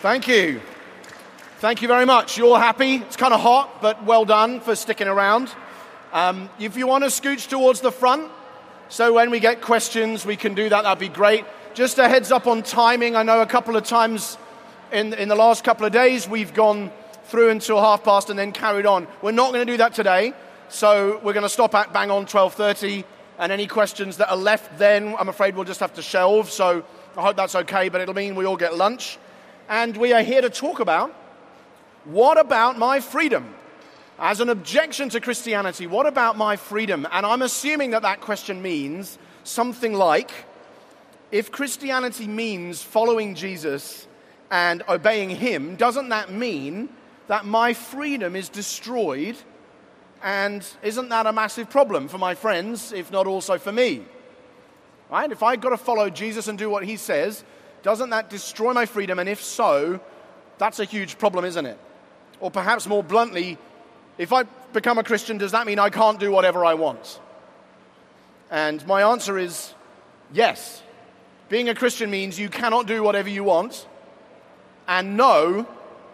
Thank you. Thank you very much. You're happy? It's kind of hot, but well done for sticking around. Um, if you want to scooch towards the front, so when we get questions, we can do that, that'd be great. Just a heads up on timing. I know a couple of times in, in the last couple of days we've gone through until half past and then carried on. We're not going to do that today, so we're going to stop at bang on 12.30, and any questions that are left then, I'm afraid we'll just have to shelve, so I hope that's okay, but it'll mean we all get lunch. And we are here to talk about what about my freedom? As an objection to Christianity, what about my freedom? And I'm assuming that that question means something like if Christianity means following Jesus and obeying Him, doesn't that mean that my freedom is destroyed? And isn't that a massive problem for my friends, if not also for me? Right? If I've got to follow Jesus and do what He says, doesn't that destroy my freedom? And if so, that's a huge problem, isn't it? Or perhaps more bluntly, if I become a Christian, does that mean I can't do whatever I want? And my answer is yes. Being a Christian means you cannot do whatever you want. And no,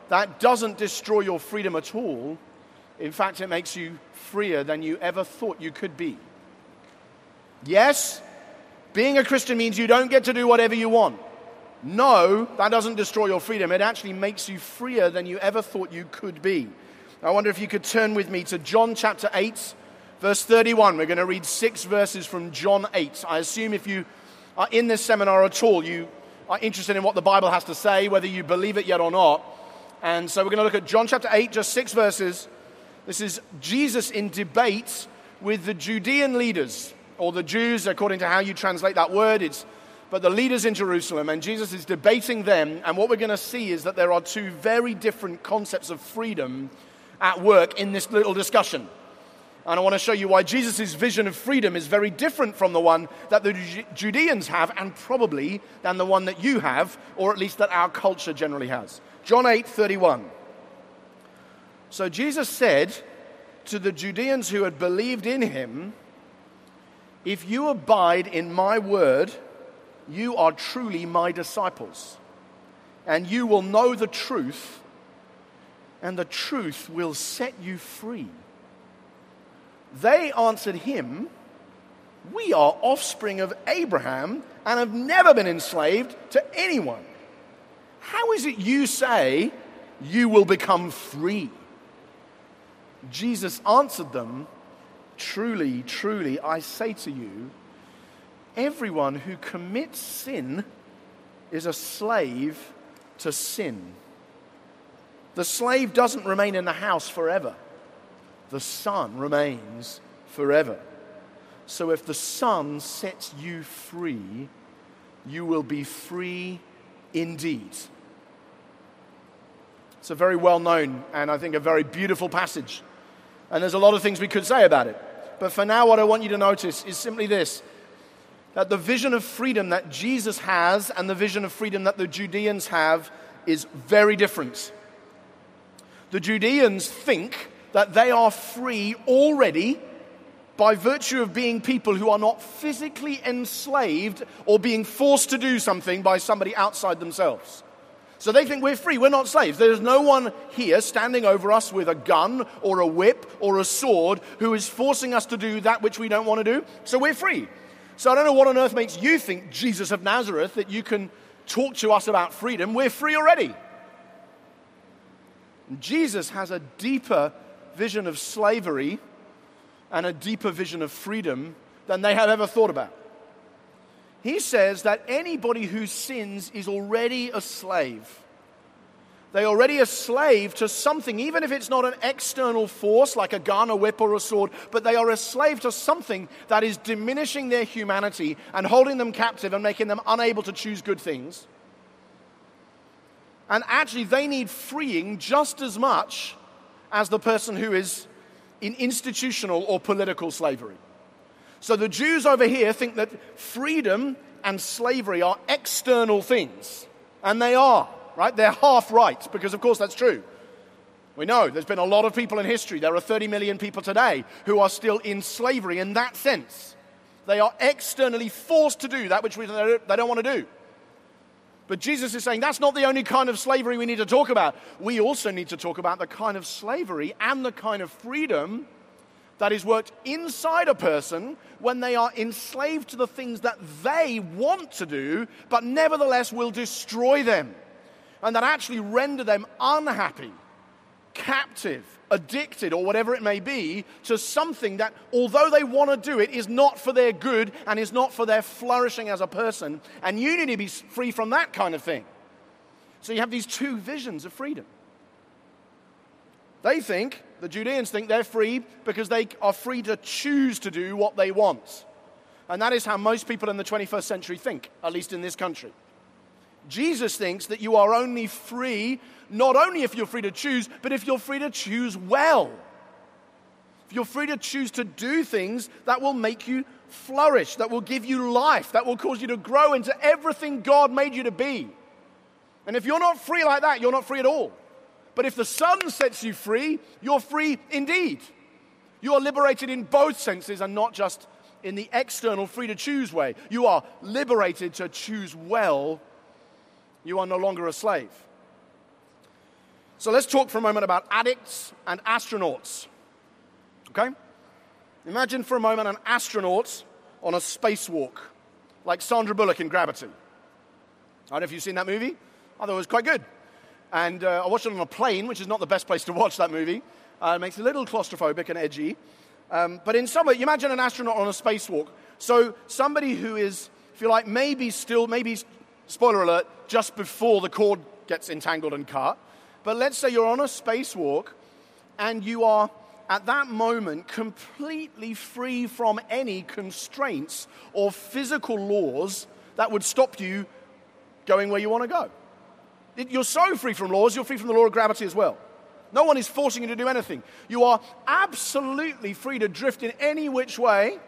that doesn't destroy your freedom at all. In fact, it makes you freer than you ever thought you could be. Yes, being a Christian means you don't get to do whatever you want. No, that doesn't destroy your freedom. It actually makes you freer than you ever thought you could be. I wonder if you could turn with me to John chapter 8, verse 31. We're going to read six verses from John 8. I assume if you are in this seminar at all, you are interested in what the Bible has to say, whether you believe it yet or not. And so we're going to look at John chapter 8, just six verses. This is Jesus in debate with the Judean leaders, or the Jews, according to how you translate that word. It's but the leaders in Jerusalem, and Jesus is debating them. And what we're going to see is that there are two very different concepts of freedom at work in this little discussion. And I want to show you why Jesus' vision of freedom is very different from the one that the Judeans have, and probably than the one that you have, or at least that our culture generally has. John 8 31. So Jesus said to the Judeans who had believed in him, If you abide in my word, you are truly my disciples, and you will know the truth, and the truth will set you free. They answered him, We are offspring of Abraham and have never been enslaved to anyone. How is it you say you will become free? Jesus answered them, Truly, truly, I say to you, everyone who commits sin is a slave to sin. The slave doesn't remain in the house forever, the son remains forever. So if the son sets you free, you will be free indeed. It's a very well known and I think a very beautiful passage. And there's a lot of things we could say about it. But for now, what I want you to notice is simply this that the vision of freedom that Jesus has and the vision of freedom that the Judeans have is very different. The Judeans think that they are free already by virtue of being people who are not physically enslaved or being forced to do something by somebody outside themselves. So they think we're free, we're not slaves. There's no one here standing over us with a gun or a whip or a sword who is forcing us to do that which we don't want to do. So we're free. So I don't know what on earth makes you think, Jesus of Nazareth, that you can talk to us about freedom. We're free already. Jesus has a deeper vision of slavery and a deeper vision of freedom than they have ever thought about. He says that anybody who sins is already a slave. They're already a slave to something, even if it's not an external force like a gun, a whip, or a sword, but they are a slave to something that is diminishing their humanity and holding them captive and making them unable to choose good things. And actually, they need freeing just as much as the person who is in institutional or political slavery. So the Jews over here think that freedom and slavery are external things, and they are right? They're half right, because of course that's true. We know there's been a lot of people in history. There are 30 million people today who are still in slavery in that sense. They are externally forced to do that which they don't want to do. But Jesus is saying that's not the only kind of slavery we need to talk about. We also need to talk about the kind of slavery and the kind of freedom that is worked inside a person when they are enslaved to the things that they want to do, but nevertheless will destroy them and that actually render them unhappy, captive, addicted, or whatever it may be, to something that, although they want to do it, is not for their good and is not for their flourishing as a person. And you need to be free from that kind of thing. So you have these two visions of freedom. They think, the Judeans think they're free because they are free to choose to do what they want. And that is how most people in the 21st century think, at least in this country. Jesus thinks that you are only free, not only if you're free to choose, but if you're free to choose well. If you're free to choose to do things that will make you flourish, that will give you life, that will cause you to grow into everything God made you to be. And if you're not free like that, you're not free at all. But if the Son sets you free, you're free indeed. You are liberated in both senses and not just in the external free to choose way. You are liberated to choose well you are no longer a slave. So let's talk for a moment about addicts and astronauts. Okay? Imagine for a moment an astronaut on a spacewalk, like Sandra Bullock in Gravity. I don't know if you've seen that movie. I thought it was quite good. And uh, I watched it on a plane, which is not the best place to watch that movie. Uh, it makes it a little claustrophobic and edgy. Um, but in some way, you imagine an astronaut on a spacewalk. So somebody who is, if you like, maybe still, maybe spoiler alert, just before the cord gets entangled and cut. But let's say you're on a spacewalk and you are at that moment completely free from any constraints or physical laws that would stop you going where you want to go. You're so free from laws, you're free from the law of gravity as well. No one is forcing you to do anything. You are absolutely free to drift in any which way,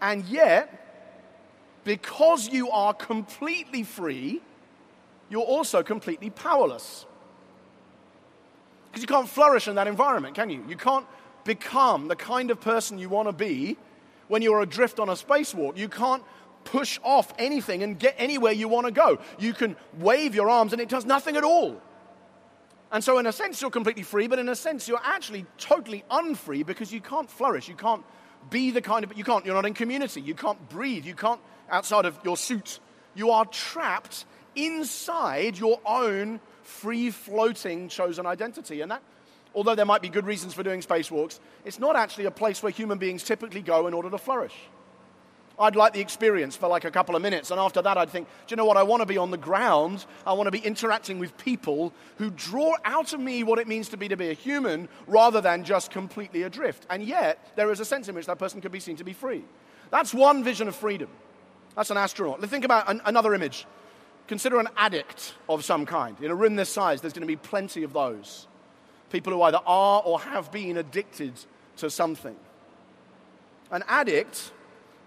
and yet because you are completely free, you're also completely powerless. Because you can't flourish in that environment, can you? You can't become the kind of person you want to be when you're adrift on a spacewalk. You can't push off anything and get anywhere you want to go. You can wave your arms and it does nothing at all. And so, in a sense, you're completely free, but in a sense, you're actually totally unfree because you can't flourish. You can't be the kind of, you can't, you're not in community. You can't breathe. You can't outside of your suit. You are trapped inside your own free floating chosen identity. And that, although there might be good reasons for doing spacewalks, it's not actually a place where human beings typically go in order to flourish. I'd like the experience for like a couple of minutes, and after that, I'd think, do you know what? I want to be on the ground. I want to be interacting with people who draw out of me what it means to be to be a human rather than just completely adrift. And yet, there is a sense in which that person could be seen to be free. That's one vision of freedom. That's an astronaut. Let's think about an, another image. Consider an addict of some kind. In a room this size, there's going to be plenty of those. People who either are or have been addicted to something. An addict,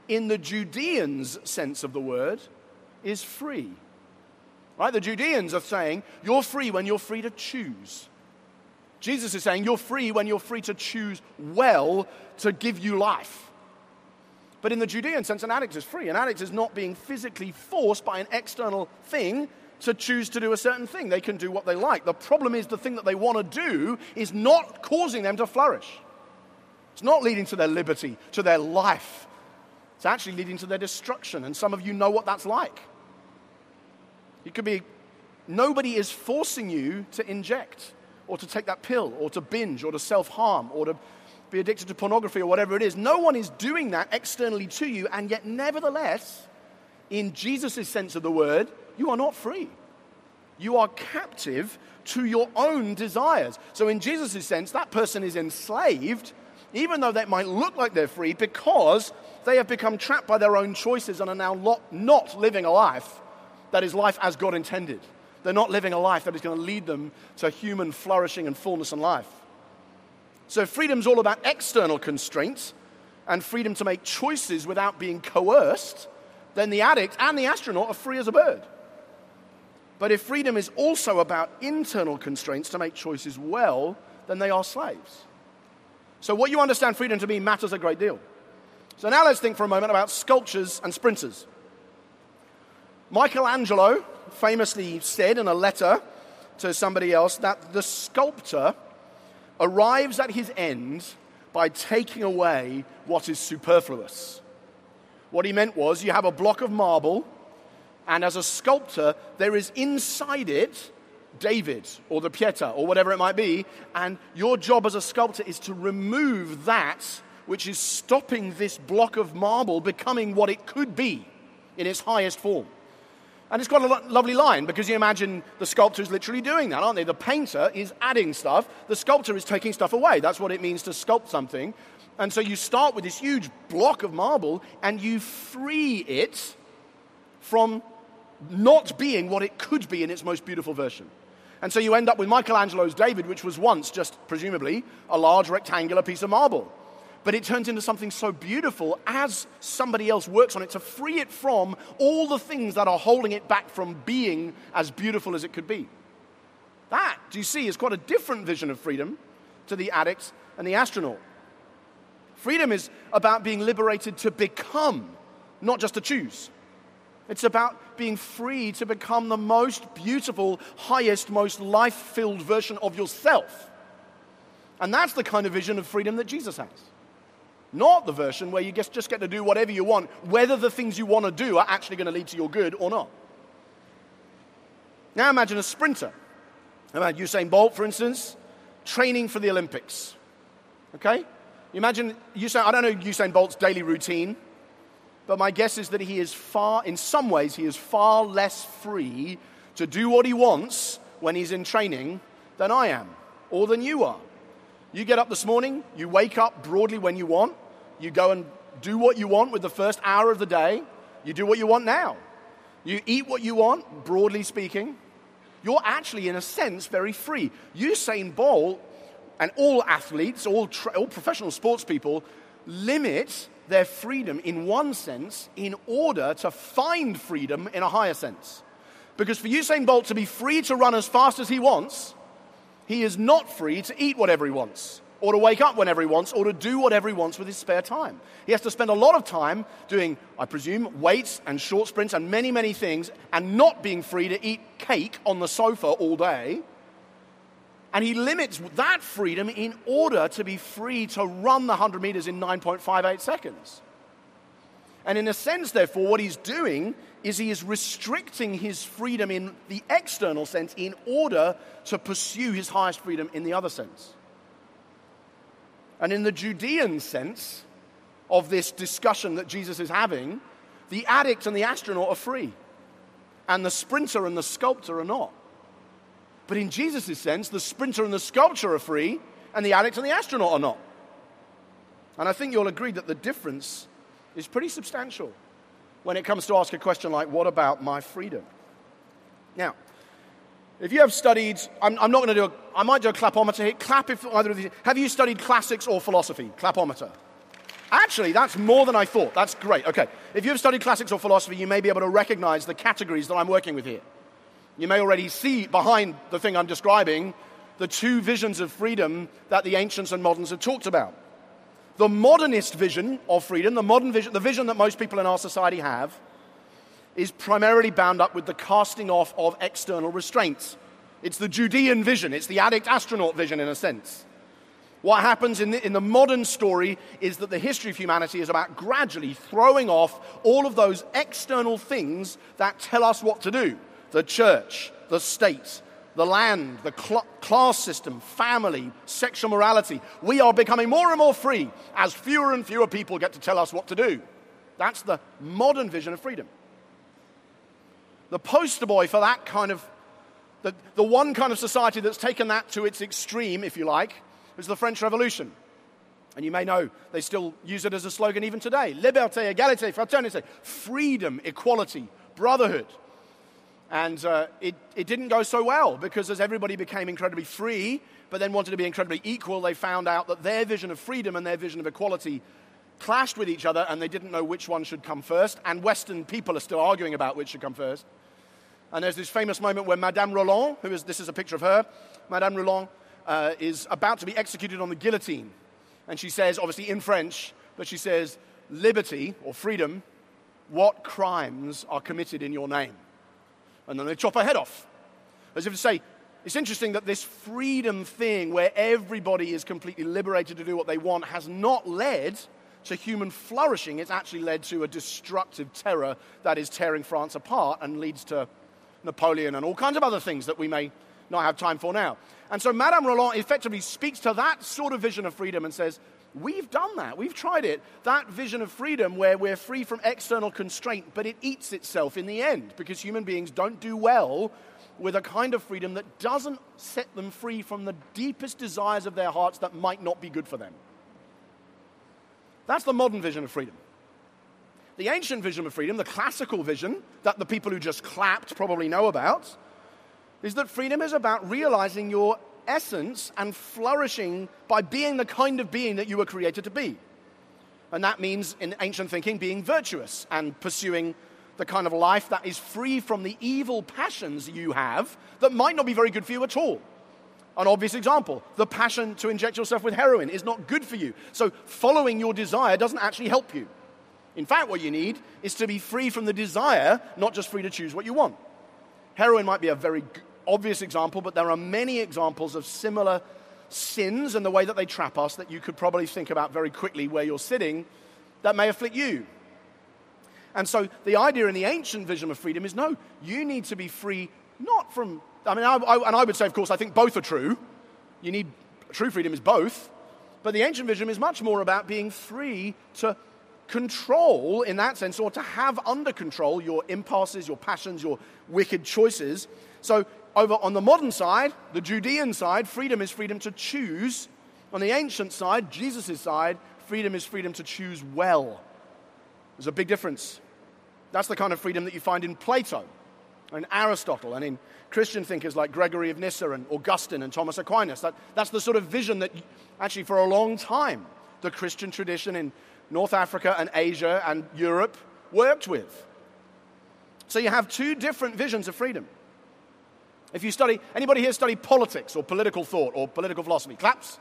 in the Judeans' sense of the word, is free. Right? The Judeans are saying, you're free when you're free to choose. Jesus is saying, you're free when you're free to choose well to give you life. But in the Judean sense, an addict is free. An addict is not being physically forced by an external thing to choose to do a certain thing. They can do what they like. The problem is the thing that they want to do is not causing them to flourish. It's not leading to their liberty, to their life. It's actually leading to their destruction. And some of you know what that's like. It could be nobody is forcing you to inject or to take that pill or to binge or to self harm or to be addicted to pornography or whatever it is. No one is doing that externally to you, and yet, nevertheless, in Jesus' sense of the word, you are not free. You are captive to your own desires. So, in Jesus' sense, that person is enslaved, even though that might look like they're free, because they have become trapped by their own choices and are now not living a life that is life as God intended. They're not living a life that is going to lead them to human flourishing and fullness and life. So freedom's all about external constraints and freedom to make choices without being coerced, then the addict and the astronaut are free as a bird. But if freedom is also about internal constraints to make choices well, then they are slaves. So, what you understand freedom to be matters a great deal. So, now let's think for a moment about sculptures and sprinters. Michelangelo famously said in a letter to somebody else that the sculptor arrives at his end by taking away what is superfluous. What he meant was you have a block of marble, and as a sculptor, there is inside it David or the Pieta or whatever it might be, and your job as a sculptor is to remove that which is stopping this block of marble becoming what it could be in its highest form. And it's quite a lo- lovely line because you imagine the sculptor is literally doing that, aren't they? The painter is adding stuff, the sculptor is taking stuff away. That's what it means to sculpt something. And so you start with this huge block of marble and you free it from not being what it could be in its most beautiful version. And so you end up with Michelangelo's David, which was once just presumably a large rectangular piece of marble. But it turns into something so beautiful as somebody else works on it to free it from all the things that are holding it back from being as beautiful as it could be. That, do you see, is quite a different vision of freedom to the addict and the astronaut. Freedom is about being liberated to become, not just to choose. It's about being free to become the most beautiful, highest, most life filled version of yourself. And that's the kind of vision of freedom that Jesus has. Not the version where you just just get to do whatever you want, whether the things you want to do are actually going to lead to your good or not. Now imagine a sprinter. Imagine Usain Bolt, for instance, training for the Olympics. Okay? You imagine Usain, I don't know Usain Bolt's daily routine, but my guess is that he is far, in some ways, he is far less free to do what he wants when he's in training than I am or than you are. You get up this morning, you wake up broadly when you want, you go and do what you want with the first hour of the day, you do what you want now. You eat what you want, broadly speaking. You're actually, in a sense, very free. Usain Bolt and all athletes, all, tra- all professional sports people, limit their freedom in one sense in order to find freedom in a higher sense. Because for Usain Bolt to be free to run as fast as he wants, he is not free to eat whatever he wants, or to wake up whenever he wants, or to do whatever he wants with his spare time. He has to spend a lot of time doing, I presume, weights and short sprints and many, many things, and not being free to eat cake on the sofa all day and he limits that freedom in order to be free to run the 100 meters in 9.58 seconds. And in a sense, therefore, what he's doing is he is restricting his freedom in the external sense in order to pursue his highest freedom in the other sense. And in the Judean sense of this discussion that Jesus is having, the addict and the astronaut are free, and the sprinter and the sculptor are not. But in Jesus' sense, the sprinter and the sculptor are free, and the addict and the astronaut are not. And I think you'll agree that the difference is pretty substantial when it comes to ask a question like, What about my freedom? Now, if you have studied, I'm, I'm not going to do a, I might do a clapometer here. Clap if either of these. Have you studied classics or philosophy? Clapometer. Actually, that's more than I thought. That's great. Okay. If you've studied classics or philosophy, you may be able to recognize the categories that I'm working with here. You may already see behind the thing I'm describing the two visions of freedom that the ancients and moderns have talked about. The modernist vision of freedom, the modern vision, the vision that most people in our society have, is primarily bound up with the casting off of external restraints. It's the Judean vision, it's the addict astronaut vision in a sense. What happens in the, in the modern story is that the history of humanity is about gradually throwing off all of those external things that tell us what to do the church, the state, the land, the cl- class system, family, sexual morality. We are becoming more and more free as fewer and fewer people get to tell us what to do. That's the modern vision of freedom. The poster boy for that kind of, the, the one kind of society that's taken that to its extreme, if you like, is the French Revolution. And you may know they still use it as a slogan even today liberté, égalité, fraternité, freedom, equality, brotherhood. And uh, it, it didn't go so well because as everybody became incredibly free, but then wanted to be incredibly equal, they found out that their vision of freedom and their vision of equality clashed with each other and they didn't know which one should come first. And Western people are still arguing about which should come first. And there's this famous moment where Madame Roland, who is, this is a picture of her, Madame Roland uh, is about to be executed on the guillotine. And she says, obviously in French, but she says, liberty or freedom what crimes are committed in your name. And then they chop her head off. As if to say, it's interesting that this freedom thing where everybody is completely liberated to do what they want has not led to human flourishing. It's actually led to a destructive terror that is tearing France apart and leads to Napoleon and all kinds of other things that we may not have time for now. And so Madame Roland effectively speaks to that sort of vision of freedom and says, We've done that. We've tried it. That vision of freedom where we're free from external constraint, but it eats itself in the end because human beings don't do well with a kind of freedom that doesn't set them free from the deepest desires of their hearts that might not be good for them. That's the modern vision of freedom. The ancient vision of freedom, the classical vision that the people who just clapped probably know about, is that freedom is about realizing your essence and flourishing by being the kind of being that you were created to be. And that means, in ancient thinking, being virtuous and pursuing the kind of life that is free from the evil passions you have that might not be very good for you at all. An obvious example the passion to inject yourself with heroin is not good for you. So, following your desire doesn't actually help you. In fact, what you need is to be free from the desire, not just free to choose what you want. Heroin might be a very obvious example, but there are many examples of similar sins and the way that they trap us that you could probably think about very quickly where you're sitting that may afflict you. And so the idea in the ancient vision of freedom is no, you need to be free not from, I mean, I, I, and I would say, of course, I think both are true. You need, true freedom is both. But the ancient vision is much more about being free to control, in that sense, or to have under control your impulses, your passions, your wicked choices. So, over on the modern side, the Judean side, freedom is freedom to choose. On the ancient side, Jesus' side, freedom is freedom to choose well. There's a big difference. That's the kind of freedom that you find in Plato and Aristotle and in Christian thinkers like Gregory of Nyssa and Augustine and Thomas Aquinas. That, that's the sort of vision that, actually, for a long time, the Christian tradition in North Africa and Asia and Europe worked with. So you have two different visions of freedom. If you study, anybody here study politics or political thought or political philosophy? Claps?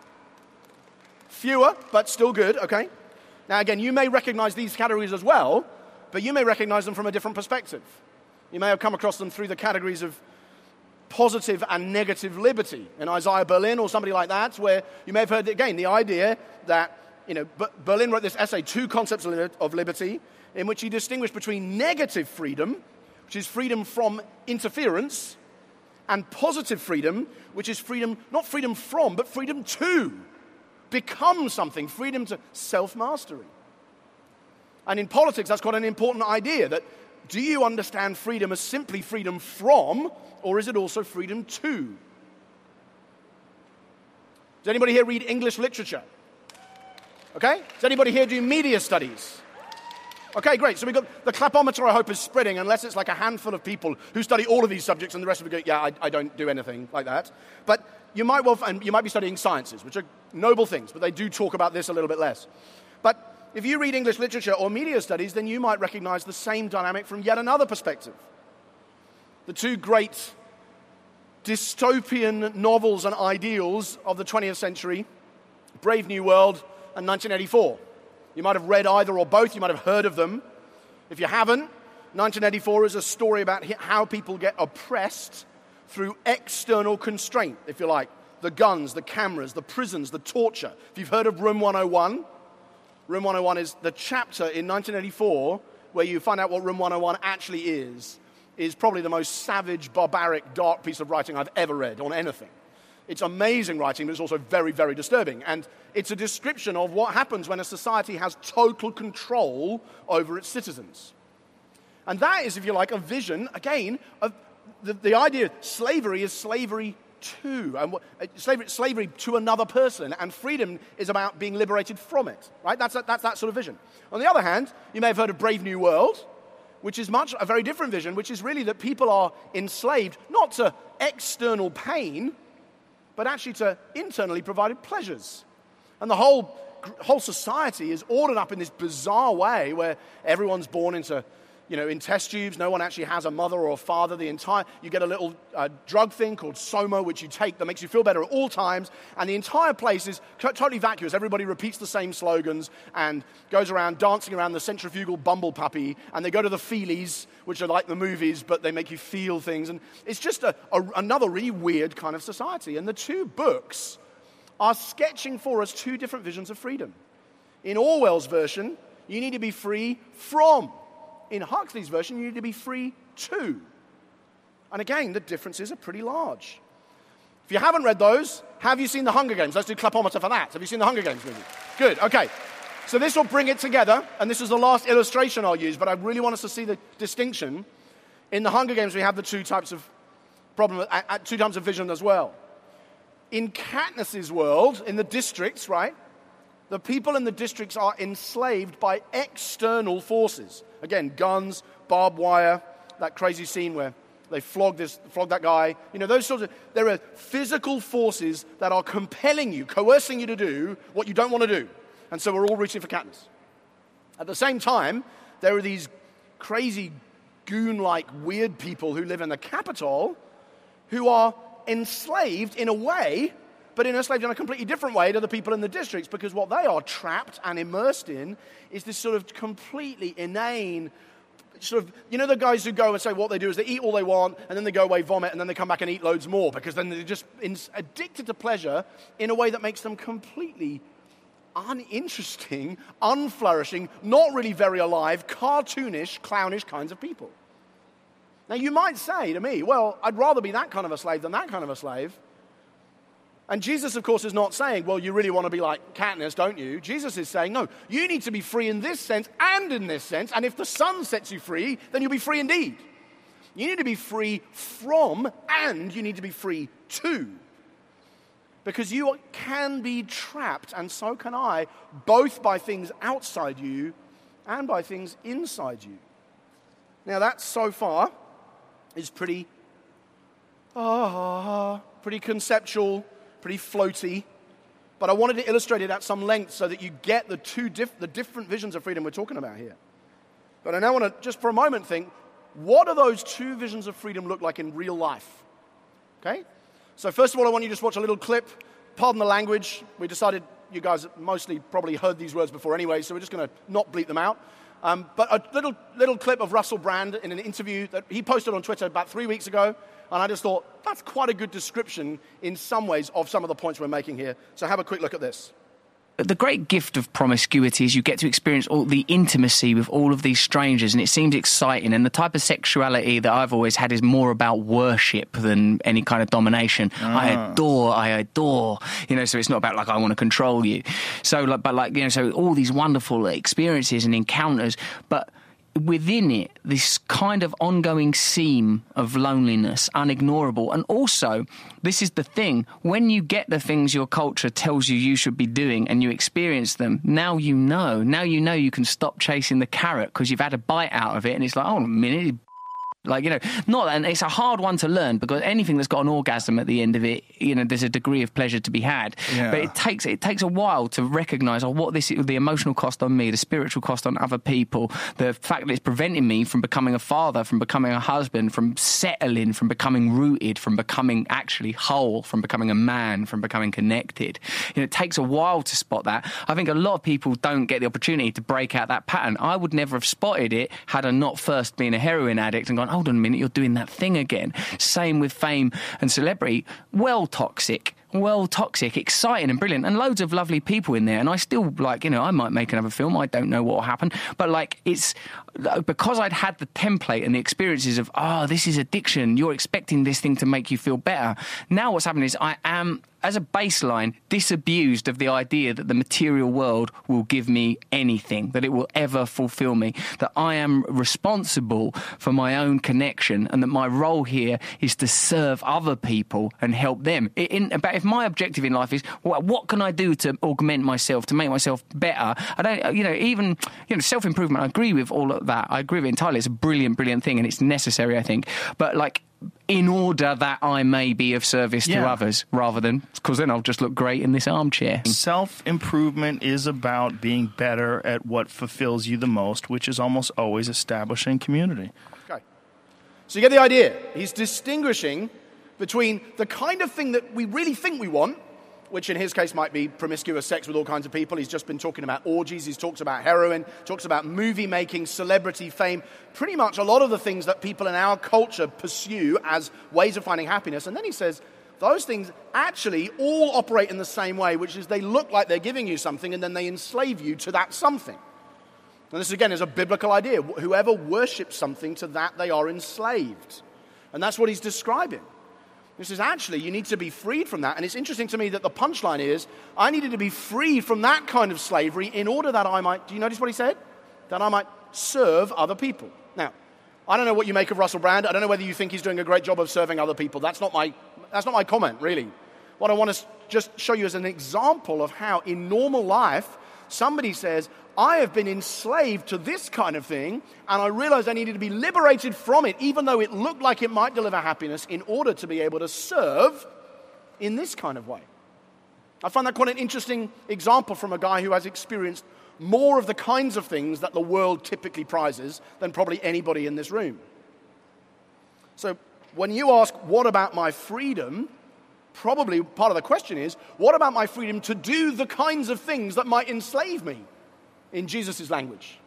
Fewer, but still good, okay? Now, again, you may recognize these categories as well, but you may recognize them from a different perspective. You may have come across them through the categories of positive and negative liberty in Isaiah Berlin or somebody like that, where you may have heard, again, the idea that you know, Berlin wrote this essay, Two Concepts of Liberty, in which he distinguished between negative freedom, which is freedom from interference, and positive freedom, which is freedom, not freedom from, but freedom to become something, freedom to self mastery. And in politics, that's quite an important idea that do you understand freedom as simply freedom from, or is it also freedom to? Does anybody here read English literature? Okay? Does anybody here do media studies? Okay, great. So we've got the clapometer, I hope, is spreading, unless it's like a handful of people who study all of these subjects and the rest of it go, yeah, I, I don't do anything like that. But you might well, and you might be studying sciences, which are noble things, but they do talk about this a little bit less. But if you read English literature or media studies, then you might recognize the same dynamic from yet another perspective. The two great dystopian novels and ideals of the 20th century, Brave New World and 1984. You might have read either or both, you might have heard of them. If you haven't, 1984 is a story about how people get oppressed through external constraint, if you like. The guns, the cameras, the prisons, the torture. If you've heard of Room 101, Room 101 is the chapter in 1984 where you find out what Room 101 actually is, is probably the most savage, barbaric, dark piece of writing I've ever read on anything. It's amazing writing, but it's also very, very disturbing. And it's a description of what happens when a society has total control over its citizens. And that is, if you like, a vision, again, of the, the idea slavery is slavery to, and what, uh, slavery, slavery to another person, and freedom is about being liberated from it, right? That's, that's that sort of vision. On the other hand, you may have heard of Brave New World, which is much a very different vision, which is really that people are enslaved not to external pain, but actually to internally provided pleasures. And the whole, whole society is ordered up in this bizarre way where everyone's born into you know, in test tubes. No one actually has a mother or a father. The entire, you get a little uh, drug thing called Soma, which you take that makes you feel better at all times. And the entire place is totally vacuous. Everybody repeats the same slogans and goes around dancing around the centrifugal bumble puppy. And they go to the feelies, which are like the movies, but they make you feel things. And it's just a, a, another really weird kind of society. And the two books are sketching for us two different visions of freedom. In Orwell's version, you need to be free from in Huxley's version, you need to be free too. And again, the differences are pretty large. If you haven't read those, have you seen The Hunger Games? Let's do clapometer for that. Have you seen The Hunger Games movie? Good, okay. So this will bring it together, and this is the last illustration I'll use, but I really want us to see the distinction. In The Hunger Games, we have the two types of problem, two types of vision as well. In Katniss's world, in the districts, right, the people in the districts are enslaved by external forces. Again, guns, barbed wire, that crazy scene where they flog, this, flog that guy. You know, those sorts of, there are physical forces that are compelling you, coercing you to do what you don't want to do. And so we're all reaching for Katniss. At the same time, there are these crazy, goon like, weird people who live in the Capitol who are enslaved in a way but in a enslaved in a completely different way to the people in the districts because what they are trapped and immersed in is this sort of completely inane sort of, you know, the guys who go and say what they do is they eat all they want and then they go away, vomit, and then they come back and eat loads more because then they're just addicted to pleasure in a way that makes them completely uninteresting, unflourishing, not really very alive, cartoonish, clownish kinds of people. Now, you might say to me, well, I'd rather be that kind of a slave than that kind of a slave. And Jesus, of course, is not saying, well, you really want to be like Katniss, don't you? Jesus is saying, no, you need to be free in this sense and in this sense. And if the Son sets you free, then you'll be free indeed. You need to be free from and you need to be free to. Because you can be trapped, and so can I, both by things outside you and by things inside you. Now, that so far is pretty, uh, pretty conceptual pretty floaty. But I wanted to illustrate it at some length so that you get the two diff- the different visions of freedom we're talking about here. But I now want to just for a moment think what do those two visions of freedom look like in real life? Okay? So, first of all, I want you to just watch a little clip. Pardon the language. We decided you guys mostly probably heard these words before anyway, so we're just going to not bleep them out. Um, but a little, little clip of Russell Brand in an interview that he posted on Twitter about three weeks ago. And I just thought, that's quite a good description in some ways of some of the points we're making here. So have a quick look at this the great gift of promiscuity is you get to experience all the intimacy with all of these strangers and it seems exciting. And the type of sexuality that I've always had is more about worship than any kind of domination. Ah. I adore I adore. You know so it's not about like I want to control you. So like but like you know so all these wonderful experiences and encounters but within it this kind of ongoing seam of loneliness, unignorable. And also, this is the thing when you get the things your culture tells you you should be doing and you experience them, now you know. Now you know you can stop chasing the carrot because you've had a bite out of it and it's like, oh, a minute, like, you know, not, and it's a hard one to learn because anything that's got an orgasm at the end of it, you know, there's a degree of pleasure to be had. Yeah. But it takes, it takes a while to recognize oh, what this, is the emotional cost on me, the spiritual cost on other people, the fact that it's preventing me from becoming a father, from becoming a husband, from settling, from becoming rooted, from becoming actually whole, from becoming a man, from becoming connected. You know, it takes a while to spot that. I think a lot of people don't get the opportunity to break out that pattern. I would never have spotted it had I not first been a heroin addict and gone, hold on a minute, you're doing that thing again. Same with fame and celebrity. Well, toxic well toxic, exciting and brilliant, and loads of lovely people in there. And I still like, you know, I might make another film. I don't know what will happen, but like, it's because I'd had the template and the experiences of, oh, this is addiction. You're expecting this thing to make you feel better. Now, what's happening is I am as a baseline, disabused of the idea that the material world will give me anything, that it will ever fulfill me, that I am responsible for my own connection, and that my role here is to serve other people and help them. In, but if my objective in life is well, what can I do to augment myself, to make myself better, I don't, you know, even you know, self improvement. I agree with all of that. I agree with it entirely. It's a brilliant, brilliant thing, and it's necessary, I think. But like in order that I may be of service to others, rather than because then I'll just look great in this armchair. Self improvement is about being better at what fulfills you the most, which is almost always establishing community. Okay. So you get the idea. He's distinguishing between the kind of thing that we really think we want, which in his case might be promiscuous sex with all kinds of people. He's just been talking about orgies, he's talked about heroin, talks about movie making, celebrity fame, pretty much a lot of the things that people in our culture pursue as ways of finding happiness. And then he says, those things actually all operate in the same way, which is they look like they're giving you something and then they enslave you to that something. And this again is a biblical idea. Whoever worships something to that they are enslaved. And that's what he's describing. He says, actually, you need to be freed from that. And it's interesting to me that the punchline is, I needed to be freed from that kind of slavery in order that I might, do you notice what he said? That I might serve other people. Now, I don't know what you make of Russell Brand. I don't know whether you think he's doing a great job of serving other people. That's not my, that's not my comment, really. What I want to just show you as an example of how, in normal life, somebody says, I have been enslaved to this kind of thing, and I realized I needed to be liberated from it, even though it looked like it might deliver happiness, in order to be able to serve in this kind of way. I find that quite an interesting example from a guy who has experienced more of the kinds of things that the world typically prizes than probably anybody in this room. So, when you ask, What about my freedom? probably part of the question is, What about my freedom to do the kinds of things that might enslave me? In Jesus' language.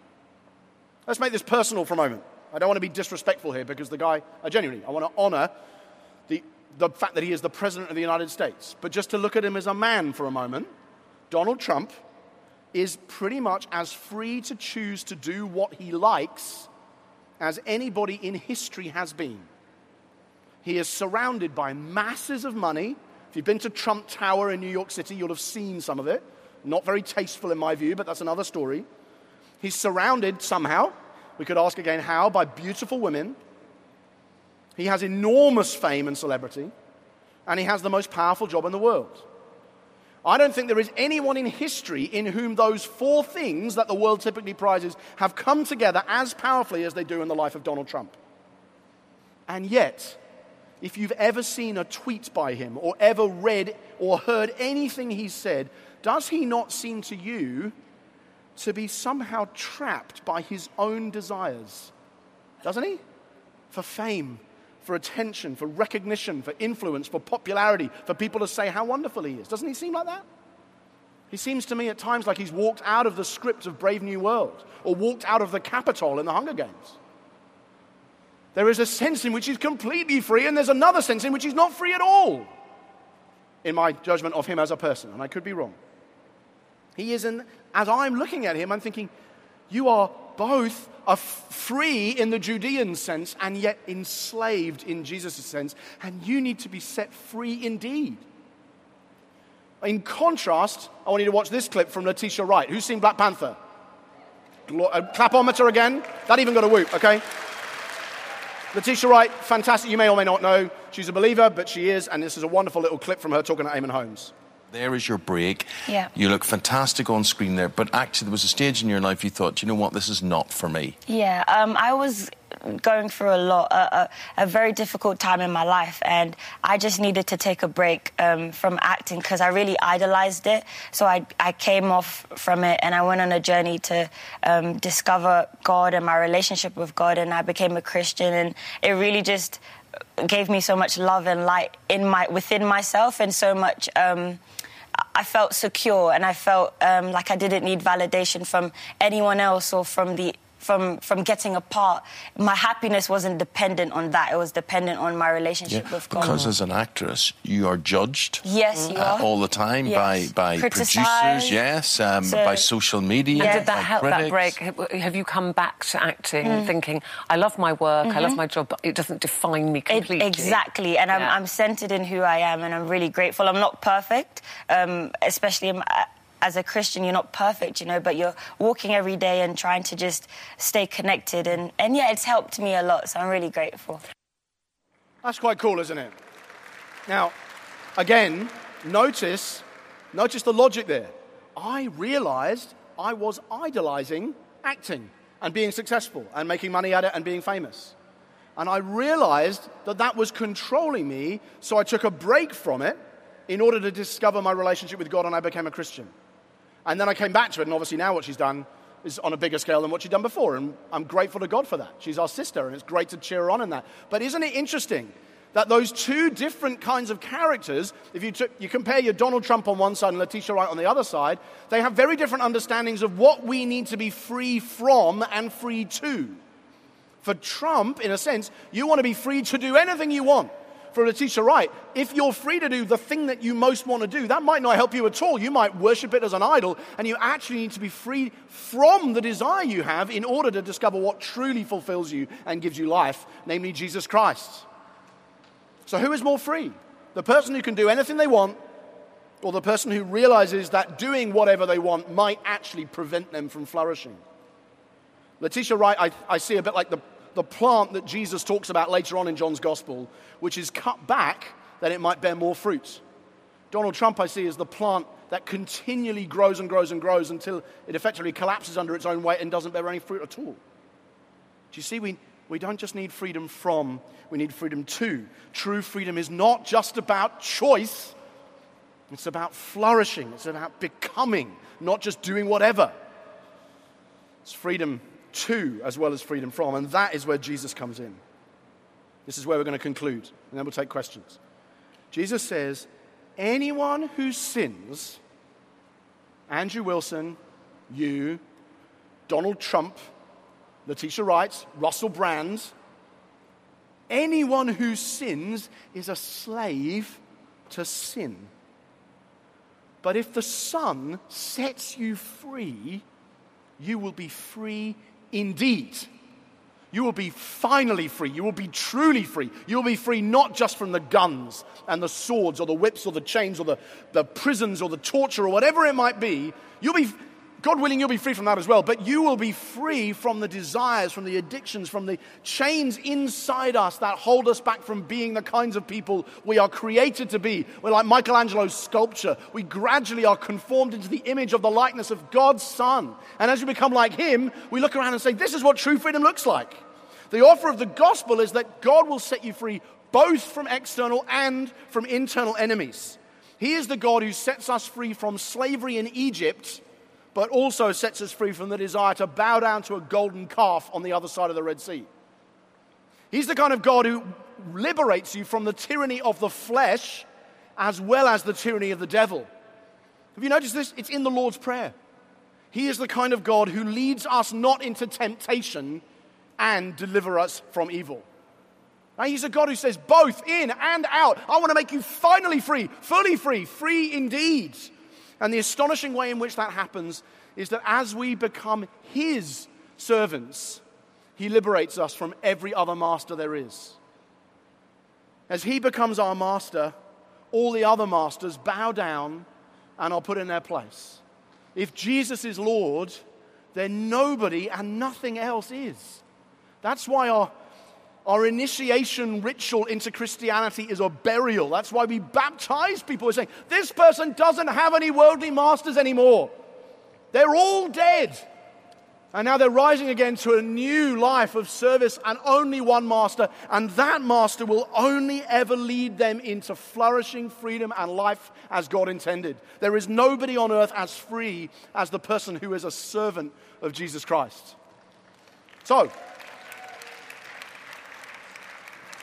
Let's make this personal for a moment. I don't want to be disrespectful here because the guy, I genuinely, I want to honor the, the fact that he is the President of the United States. But just to look at him as a man for a moment, Donald Trump is pretty much as free to choose to do what he likes as anybody in history has been. He is surrounded by masses of money. If you've been to Trump Tower in New York City, you'll have seen some of it. Not very tasteful in my view, but that's another story. He's surrounded somehow, we could ask again how, by beautiful women. He has enormous fame and celebrity, and he has the most powerful job in the world. I don't think there is anyone in history in whom those four things that the world typically prizes have come together as powerfully as they do in the life of Donald Trump. And yet, if you've ever seen a tweet by him or ever read or heard anything he said, does he not seem to you to be somehow trapped by his own desires? Doesn't he? For fame, for attention, for recognition, for influence, for popularity, for people to say how wonderful he is. Doesn't he seem like that? He seems to me at times like he's walked out of the script of Brave New World or walked out of the Capitol in the Hunger Games. There is a sense in which he's completely free, and there's another sense in which he's not free at all, in my judgment of him as a person, and I could be wrong. He is, an, as I'm looking at him, I'm thinking, you are both free in the Judean sense and yet enslaved in Jesus' sense, and you need to be set free indeed. In contrast, I want you to watch this clip from Letitia Wright. Who's seen Black Panther? Uh, clapometer again? That even got a whoop, okay? Letitia Wright, fantastic. You may or may not know she's a believer, but she is, and this is a wonderful little clip from her talking to Eamon Holmes. There is your break. Yeah. You look fantastic on screen there, but actually, there was a stage in your life you thought, you know what, this is not for me. Yeah, um, I was going through a lot, a, a, a, very difficult time in my life, and I just needed to take a break um, from acting because I really idolized it. So I, I came off from it and I went on a journey to um, discover God and my relationship with God, and I became a Christian, and it really just gave me so much love and light in my within myself, and so much. Um, I felt secure and I felt um, like I didn't need validation from anyone else or from the from from getting a part. My happiness wasn't dependent on that. It was dependent on my relationship Yeah, with God. because as an actress, you are judged yes, you uh, are. all the time Yes. by, by Criticised. producers, yes, um, So- by social media. Yeah. Did that help critics. that break? Have- you come back to acting Mm. thinking, I love my work, I love my job, but it doesn't define me It- completely? exactly, and I'm, I'm centered in who I am, and I'm really grateful. I'm not perfect, um, especially in, as a Christian. You're not perfect, you know, but you're walking every day and trying to just stay connected, and and yeah, it's helped me a lot. So I'm really grateful. That's quite cool, isn't it? Now, again, notice, notice the logic there. I realized I was idolizing acting and being successful and making money at it and being famous. And I realized that that was controlling me, so I took a break from it in order to discover my relationship with God and I became a Christian. And then I came back to it, and obviously now what she's done is on a bigger scale than what she'd done before. And I'm grateful to God for that. She's our sister, and it's great to cheer her on in that. But isn't it interesting that those two different kinds of characters, if you, took, you compare your Donald Trump on one side and Letitia Wright on the other side, they have very different understandings of what we need to be free from and free to. For Trump, in a sense, you want to be free to do anything you want. For Letitia Wright, if you're free to do the thing that you most want to do, that might not help you at all. You might worship it as an idol, and you actually need to be free from the desire you have in order to discover what truly fulfills you and gives you life, namely Jesus Christ. So, who is more free? The person who can do anything they want, or the person who realizes that doing whatever they want might actually prevent them from flourishing? Letitia Wright, I, I see a bit like the, the plant that Jesus talks about later on in John's Gospel, which is cut back that it might bear more fruit. Donald Trump, I see, is the plant that continually grows and grows and grows until it effectively collapses under its own weight and doesn't bear any fruit at all. Do you see? We, we don't just need freedom from, we need freedom to. True freedom is not just about choice, it's about flourishing, it's about becoming, not just doing whatever. It's freedom to as well as freedom from. And that is where Jesus comes in. This is where we're going to conclude, and then we'll take questions. Jesus says, Anyone who sins, Andrew Wilson, you, Donald Trump, Letitia Wright, Russell Brand, anyone who sins is a slave to sin. But if the Son sets you free, you will be free indeed. You will be finally free. You will be truly free. You will be free not just from the guns and the swords or the whips or the chains or the, the prisons or the torture or whatever it might be. You'll be, God willing, you'll be free from that as well. But you will be free from the desires, from the addictions, from the chains inside us that hold us back from being the kinds of people we are created to be. We're like Michelangelo's sculpture. We gradually are conformed into the image of the likeness of God's Son. And as we become like Him, we look around and say, This is what true freedom looks like. The offer of the gospel is that God will set you free both from external and from internal enemies. He is the God who sets us free from slavery in Egypt but also sets us free from the desire to bow down to a golden calf on the other side of the Red Sea. He's the kind of God who liberates you from the tyranny of the flesh as well as the tyranny of the devil. Have you noticed this? It's in the Lord's Prayer. He is the kind of God who leads us not into temptation and deliver us from evil. Now, he's a God who says both in and out. I want to make you finally free, fully free, free indeed. And the astonishing way in which that happens is that as we become His servants, He liberates us from every other master there is. As He becomes our master, all the other masters bow down and are put in their place. If Jesus is Lord, then nobody and nothing else is. That's why our our initiation ritual into Christianity is a burial. That's why we baptize people. We're saying, this person doesn't have any worldly masters anymore. They're all dead. And now they're rising again to a new life of service and only one master. And that master will only ever lead them into flourishing freedom and life as God intended. There is nobody on earth as free as the person who is a servant of Jesus Christ. So,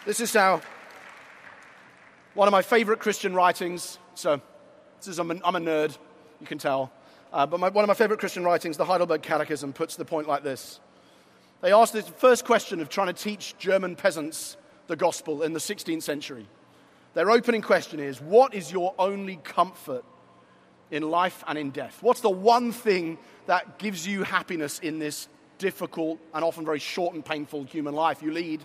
this is how one of my favorite Christian writings. So, this is, I'm, a, I'm a nerd, you can tell. Uh, but my, one of my favorite Christian writings, the Heidelberg Catechism, puts the point like this. They asked the first question of trying to teach German peasants the gospel in the 16th century. Their opening question is What is your only comfort in life and in death? What's the one thing that gives you happiness in this difficult and often very short and painful human life you lead?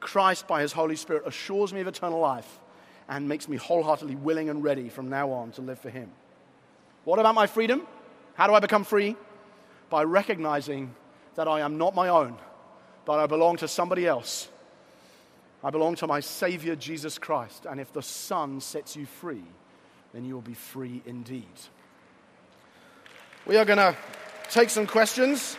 Christ, by his Holy Spirit, assures me of eternal life and makes me wholeheartedly willing and ready from now on to live for him. What about my freedom? How do I become free? By recognizing that I am not my own, but I belong to somebody else. I belong to my Savior, Jesus Christ. And if the Son sets you free, then you will be free indeed. We are going to take some questions.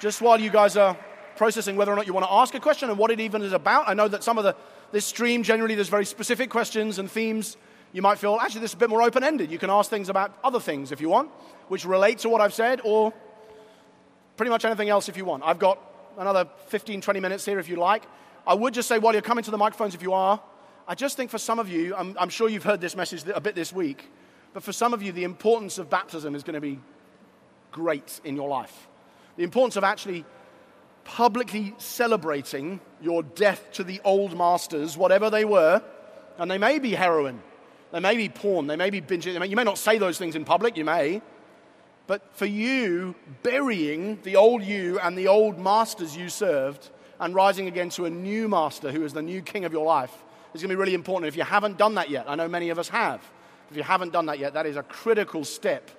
Just while you guys are processing whether or not you want to ask a question and what it even is about, I know that some of the, this stream generally there's very specific questions and themes. You might feel, actually, this is a bit more open ended. You can ask things about other things if you want, which relate to what I've said, or pretty much anything else if you want. I've got another 15, 20 minutes here if you like. I would just say while you're coming to the microphones, if you are, I just think for some of you, I'm, I'm sure you've heard this message a bit this week, but for some of you, the importance of baptism is going to be great in your life. The importance of actually publicly celebrating your death to the old masters, whatever they were, and they may be heroin, they may be porn, they may be binging. You may not say those things in public, you may, but for you, burying the old you and the old masters you served and rising again to a new master who is the new king of your life is going to be really important. If you haven't done that yet, I know many of us have. If you haven't done that yet, that is a critical step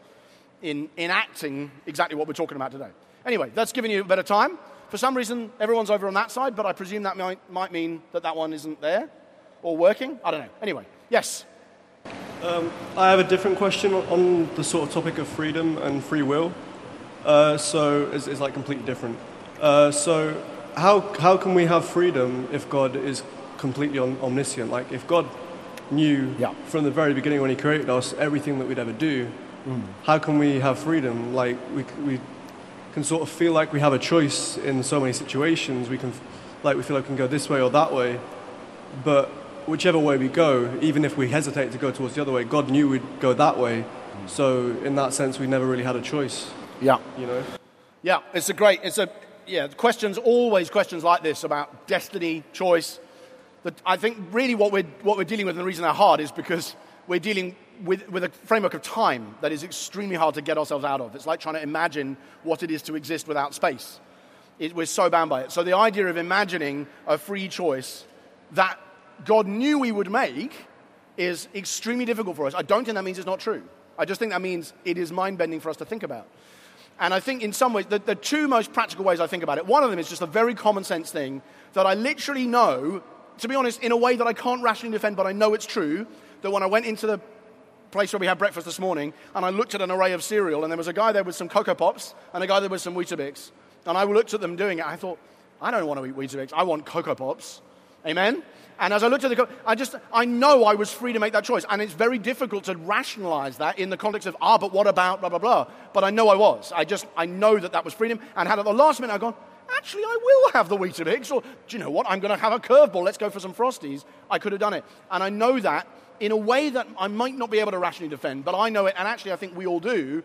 in enacting exactly what we're talking about today. Anyway, that's giving you a bit of time. For some reason, everyone's over on that side, but I presume that might, might mean that that one isn't there or working. I don't know. Anyway, yes. Um, I have a different question on the sort of topic of freedom and free will. Uh, so it's, it's, like completely different. Uh, so how, how can we have freedom if God is completely omniscient? Like if God knew yeah. from the very beginning when he created us everything that we'd ever do, mm. how can we have freedom? Like we, we can sort of feel like we have a choice in so many situations. We can, like we feel like we can go this way or that way. But whichever way we go, even if we hesitate to go towards the other way, God knew we'd go that way. So in that sense, we never really had a choice. Yeah. You know. Yeah, it's a great. It's a yeah. Questions always questions like this about destiny, choice. That I think really what we're what we're dealing with, and the reason they're hard is because we're dealing with, with a framework of time that is extremely hard to get ourselves out of. It's like trying to imagine what it is to exist without space. It, we're so bound by it. So the idea of imagining a free choice that God knew we would make is extremely difficult for us. I don't think that means it's not true. I just think that means it is mind bending for us to think about. And I think in some ways, the, the, two most practical ways I think about it, one of them is just a very common sense thing that I literally know, to be honest, in a way that I can't rationally defend, but I know it's true, that when I went into the place where we had breakfast this morning and I looked at an array of cereal and there was a guy there with some Cocoa Pops and a guy there with some Weetabix, and I looked at them doing it, I thought, I don't want to eat Weetabix, I want Cocoa Pops. Amen? And as I looked at the, I just, I know I was free to make that choice. And it's very difficult to rationalize that in the context of, ah, but what about, blah, blah, blah. But I know I was. I just, I know that that was freedom. And had at the last minute, I've gone, actually, I will have the Weetabix. Or, do you know what? I'm going to have a curveball. Let's go for some Frosties. I could have done it. And I know that in a way that I might not be able to rationally defend, but I know it. And actually, I think we all do.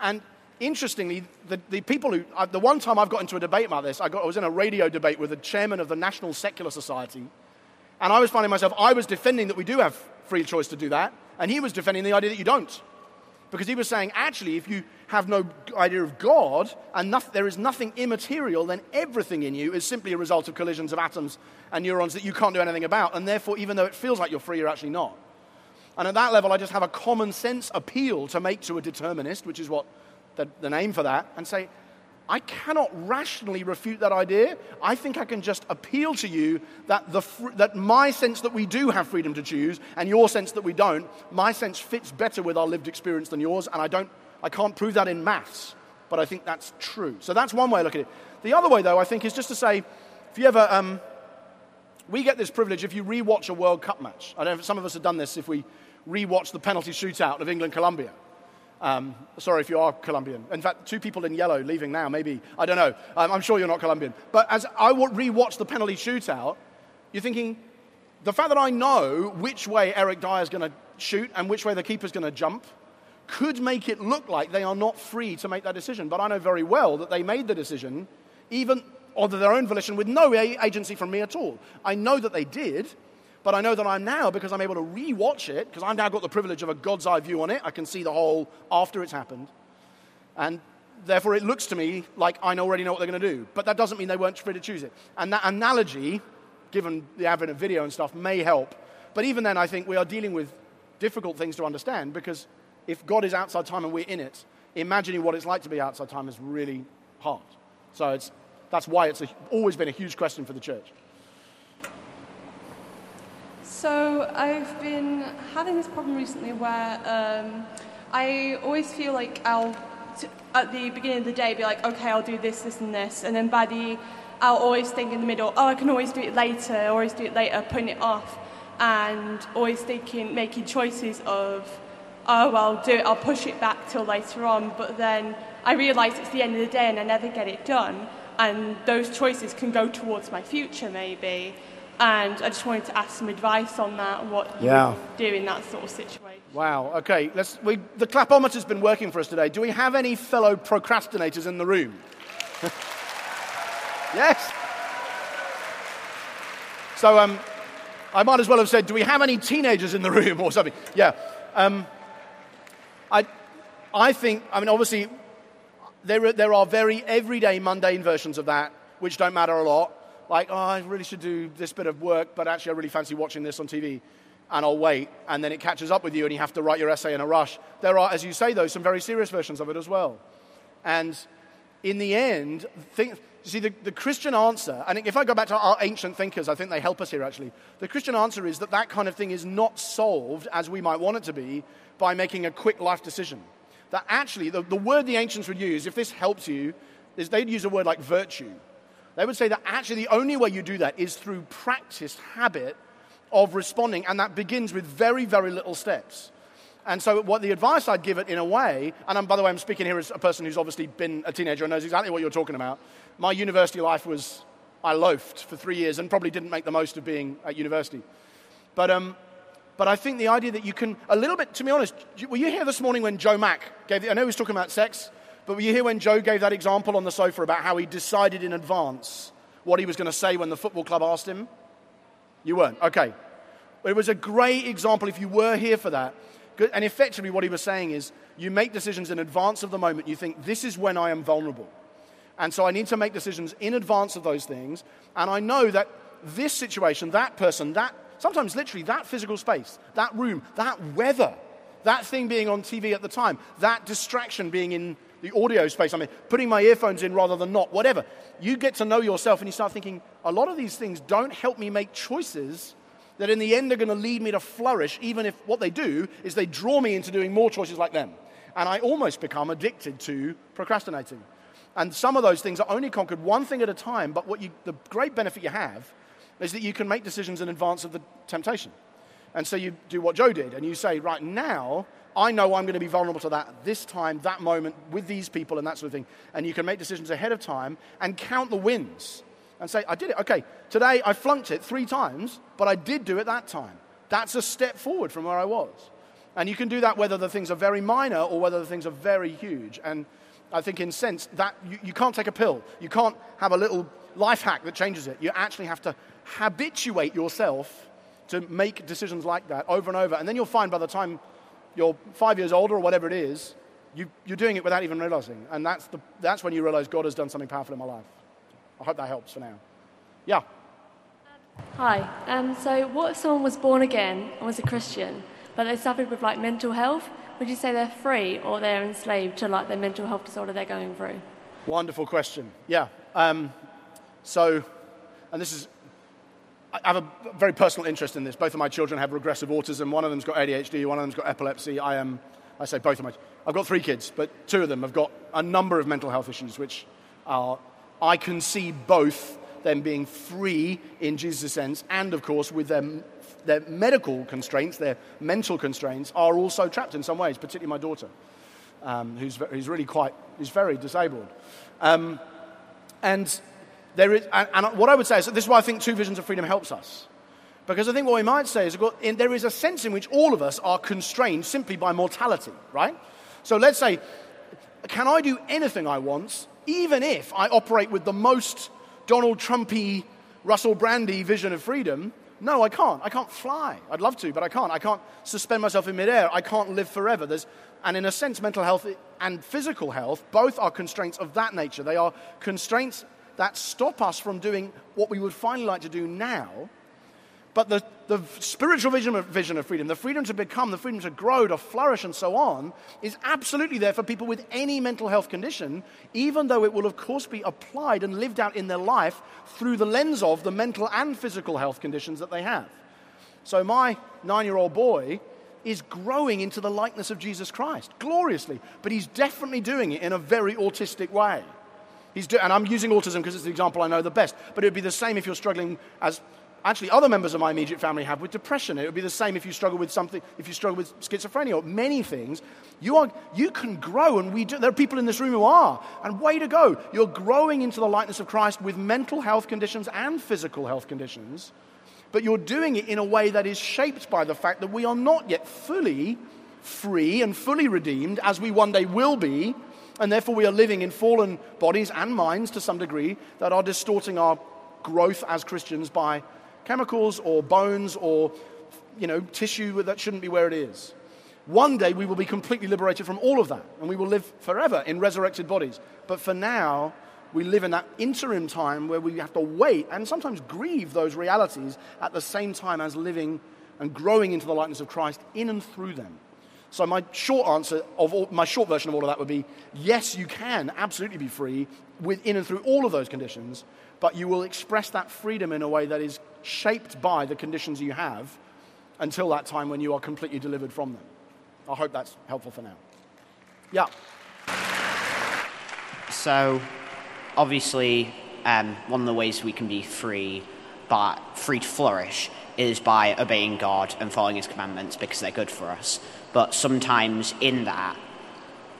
And interestingly, the, the people who, uh, the one time I've got into a debate about this, I, got, I was in a radio debate with the chairman of the National Secular Society and I was finding myself, I was defending that we do have free choice to do that, and he was defending the idea that you don't. Because he was saying, actually, if you have no idea of God and nothing, there is nothing immaterial, then everything in you is simply a result of collisions of atoms and neurons that you can't do anything about. And therefore, even though it feels like you're free, you're actually not. And at that level, I just have a common sense appeal to make to a determinist, which is what the, the name for that, and say, I cannot rationally refute that idea. I think I can just appeal to you that, the, that my sense that we do have freedom to choose and your sense that we don't, my sense fits better with our lived experience than yours, and I, don't, I can't prove that in maths, but I think that's true. So that's one way to look at it. The other way, though, I think is just to say if you ever, um, we get this privilege if you rewatch a World Cup match. I don't know if some of us have done this if we rewatch the penalty shootout of England Colombia. Um, sorry if you are Colombian. In fact, two people in yellow leaving now, maybe. I don't know. Um, I'm sure you're not Colombian. But as I re-watch the penalty shootout, you're thinking, the fact that I know which way Eric Dier is going to shoot and which way the keeper's going to jump could make it look like they are not free to make that decision. But I know very well that they made the decision, even of their own volition, with no agency from me at all. I know that they did, but I know that I'm now, because I'm able to re-watch it, because I've now got the privilege of a God's eye view on it, I can see the whole after it's happened. And therefore it looks to me like I already know what they're going to do. But that doesn't mean they weren't free to choose it. And that analogy, given the advent of video and stuff, may help. But even then, I think we are dealing with difficult things to understand because if God is outside time and we're in it, imagining what it's like to be outside time is really hard. So it's, that's why it's a, always been a huge question for the church. So I've been having this problem recently where um, I always feel like I'll, t- at the beginning of the day, be like, okay, I'll do this, this, and this, and then by the, I'll always think in the middle, oh, I can always do it later, always do it later, putting it off, and always thinking, making choices of, oh, I'll do it, I'll push it back till later on, but then I realise it's the end of the day and I never get it done, and those choices can go towards my future maybe. And I just wanted to ask some advice on that, what you Yeah. would do in that sort of situation. Wow. Okay. Let's. We, the clapometer's been working for us today. Do we have any fellow procrastinators in the room? yes. So um, I might as well have said, do we have any teenagers in the room or something? Yeah. Um, I, I think. I mean, obviously, there are, there are very everyday mundane versions of that which don't matter a lot. Like, oh, I really should do this bit of work, but actually, I really fancy watching this on TV, and I'll wait. And then it catches up with you, and you have to write your essay in a rush. There are, as you say, though, some very serious versions of it as well. And in the end, think, see, the, the Christian answer, and if I go back to our ancient thinkers, I think they help us here actually. The Christian answer is that that kind of thing is not solved as we might want it to be by making a quick life decision. That actually, the, the word the ancients would use, if this helps you, is they'd use a word like virtue. They would say that actually the only way you do that is through practiced habit of responding, and that begins with very, very little steps. And so, what the advice I'd give it in a way, and I'm, by the way, I'm speaking here as a person who's obviously been a teenager and knows exactly what you're talking about. My university life was, I loafed for three years and probably didn't make the most of being at university. But, um, but I think the idea that you can, a little bit, to be honest, were you here this morning when Joe Mack gave, the, I know he was talking about sex, but were you here when Joe gave that example on the sofa about how he decided in advance what he was going to say when the football club asked him? You weren't? Okay. It was a great example if you were here for that. And effectively, what he was saying is you make decisions in advance of the moment. You think, this is when I am vulnerable. And so I need to make decisions in advance of those things. And I know that this situation, that person, that sometimes literally that physical space, that room, that weather, that thing being on TV at the time, that distraction being in the audio space, I mean, putting my earphones in rather than not, whatever. You get to know yourself and you start thinking, a lot of these things don't help me make choices that in the end are going to lead me to flourish, even if what they do is they draw me into doing more choices like them. And I almost become addicted to procrastinating. And some of those things are only conquered one thing at a time, but what you, the great benefit you have is that you can make decisions in advance of the temptation. And so you do what Joe did, and you say, right now, I know I'm going to be vulnerable to that this time, that moment, with these people, and that sort of thing. And you can make decisions ahead of time and count the wins and say, I did it. Okay, today I flunked it three times, but I did do it that time. That's a step forward from where I was. And you can do that whether the things are very minor or whether the things are very huge. And I think, in sense, that you, you can't take a pill. You can't have a little life hack that changes it. You actually have to habituate yourself to make decisions like that over and over. And then you'll find by the time you're five years older or whatever it is, you, you're doing it without even realizing. And that's, the, that's when you realize God has done something powerful in my life. I hope that helps for now. Yeah. Hi. Um, so, what if someone was born again and was a Christian, but they suffered with like mental health? Would you say they're free or they're enslaved to like their mental health disorder they're going through? Wonderful question. Yeah. Um, so, and this is, I have a very personal interest in this. Both of my children have regressive autism. One of them's got ADHD. One of them's got epilepsy. I am, I say both of my, I've got three kids, but two of them have got a number of mental health issues, which are, I can see both them being free in Jesus' sense, and of course with them their medical constraints, their mental constraints, are also trapped in some ways, particularly my daughter, um, who's, who's really quite, who's very disabled. Um, and, there is, and, and what I would say is this is why I think Two Visions of Freedom helps us. Because I think what we might say is there is a sense in which all of us are constrained simply by mortality, right? So let's say, can I do anything I want, even if I operate with the most Donald Trumpy, Russell Brandy vision of freedom? No, I can't. I can't fly. I'd love to, but I can't. I can't suspend myself in midair. I can't live forever. There's, And in a sense, mental health and physical health both are constraints of that nature. They are constraints that stop us from doing what we would finally like to do now. But the, the spiritual vision of, vision of freedom, the freedom to become, the freedom to grow, to flourish, and so on, is absolutely there for people with any mental health condition, even though it will, of course, be applied and lived out in their life through the lens of the mental and physical health conditions that they have. So, my nine year old boy is growing into the likeness of Jesus Christ gloriously, but he's definitely doing it in a very autistic way. He's do- and I'm using autism because it's the example I know the best, but it would be the same if you're struggling as actually other members of my immediate family have with depression. It would be the same if you struggle with something, if you struggle with schizophrenia or many things. You, are, you can grow, and we do, there are people in this room who are, and way to go. You're growing into the likeness of Christ with mental health conditions and physical health conditions, but you're doing it in a way that is shaped by the fact that we are not yet fully free and fully redeemed as we one day will be and therefore, we are living in fallen bodies and minds to some degree that are distorting our growth as Christians by chemicals or bones or you know, tissue that shouldn't be where it is. One day we will be completely liberated from all of that and we will live forever in resurrected bodies. But for now, we live in that interim time where we have to wait and sometimes grieve those realities at the same time as living and growing into the likeness of Christ in and through them. So my short answer of all, my short version of all of that would be yes, you can absolutely be free within and through all of those conditions, but you will express that freedom in a way that is shaped by the conditions you have until that time when you are completely delivered from them. I hope that's helpful for now. Yeah. So, obviously, um, one of the ways we can be free, but free to flourish, is by obeying God and following His commandments because they're good for us. But sometimes in that,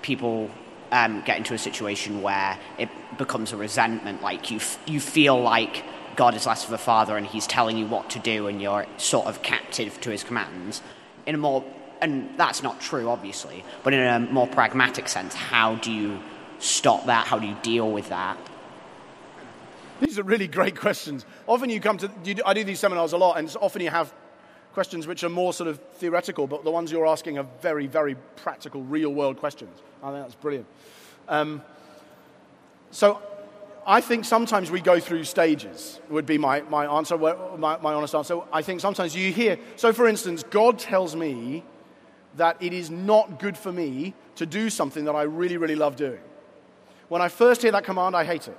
people um, get into a situation where it becomes a resentment. Like you, f- you feel like God is less of a father and He's telling you what to do, and you're sort of captive to His commands. In a more, and that's not true, obviously, but in a more pragmatic sense, how do you stop that? How do you deal with that? These are really great questions. Often you come to, you do, I do these seminars a lot, and often you have questions which are more sort of theoretical, but the ones you're asking are very, very practical, real world questions. I think that's brilliant. Um, so I think sometimes we go through stages, would be my, my answer, my, my honest answer. I think sometimes you hear, so for instance, God tells me that it is not good for me to do something that I really, really love doing. When I first hear that command, I hate it.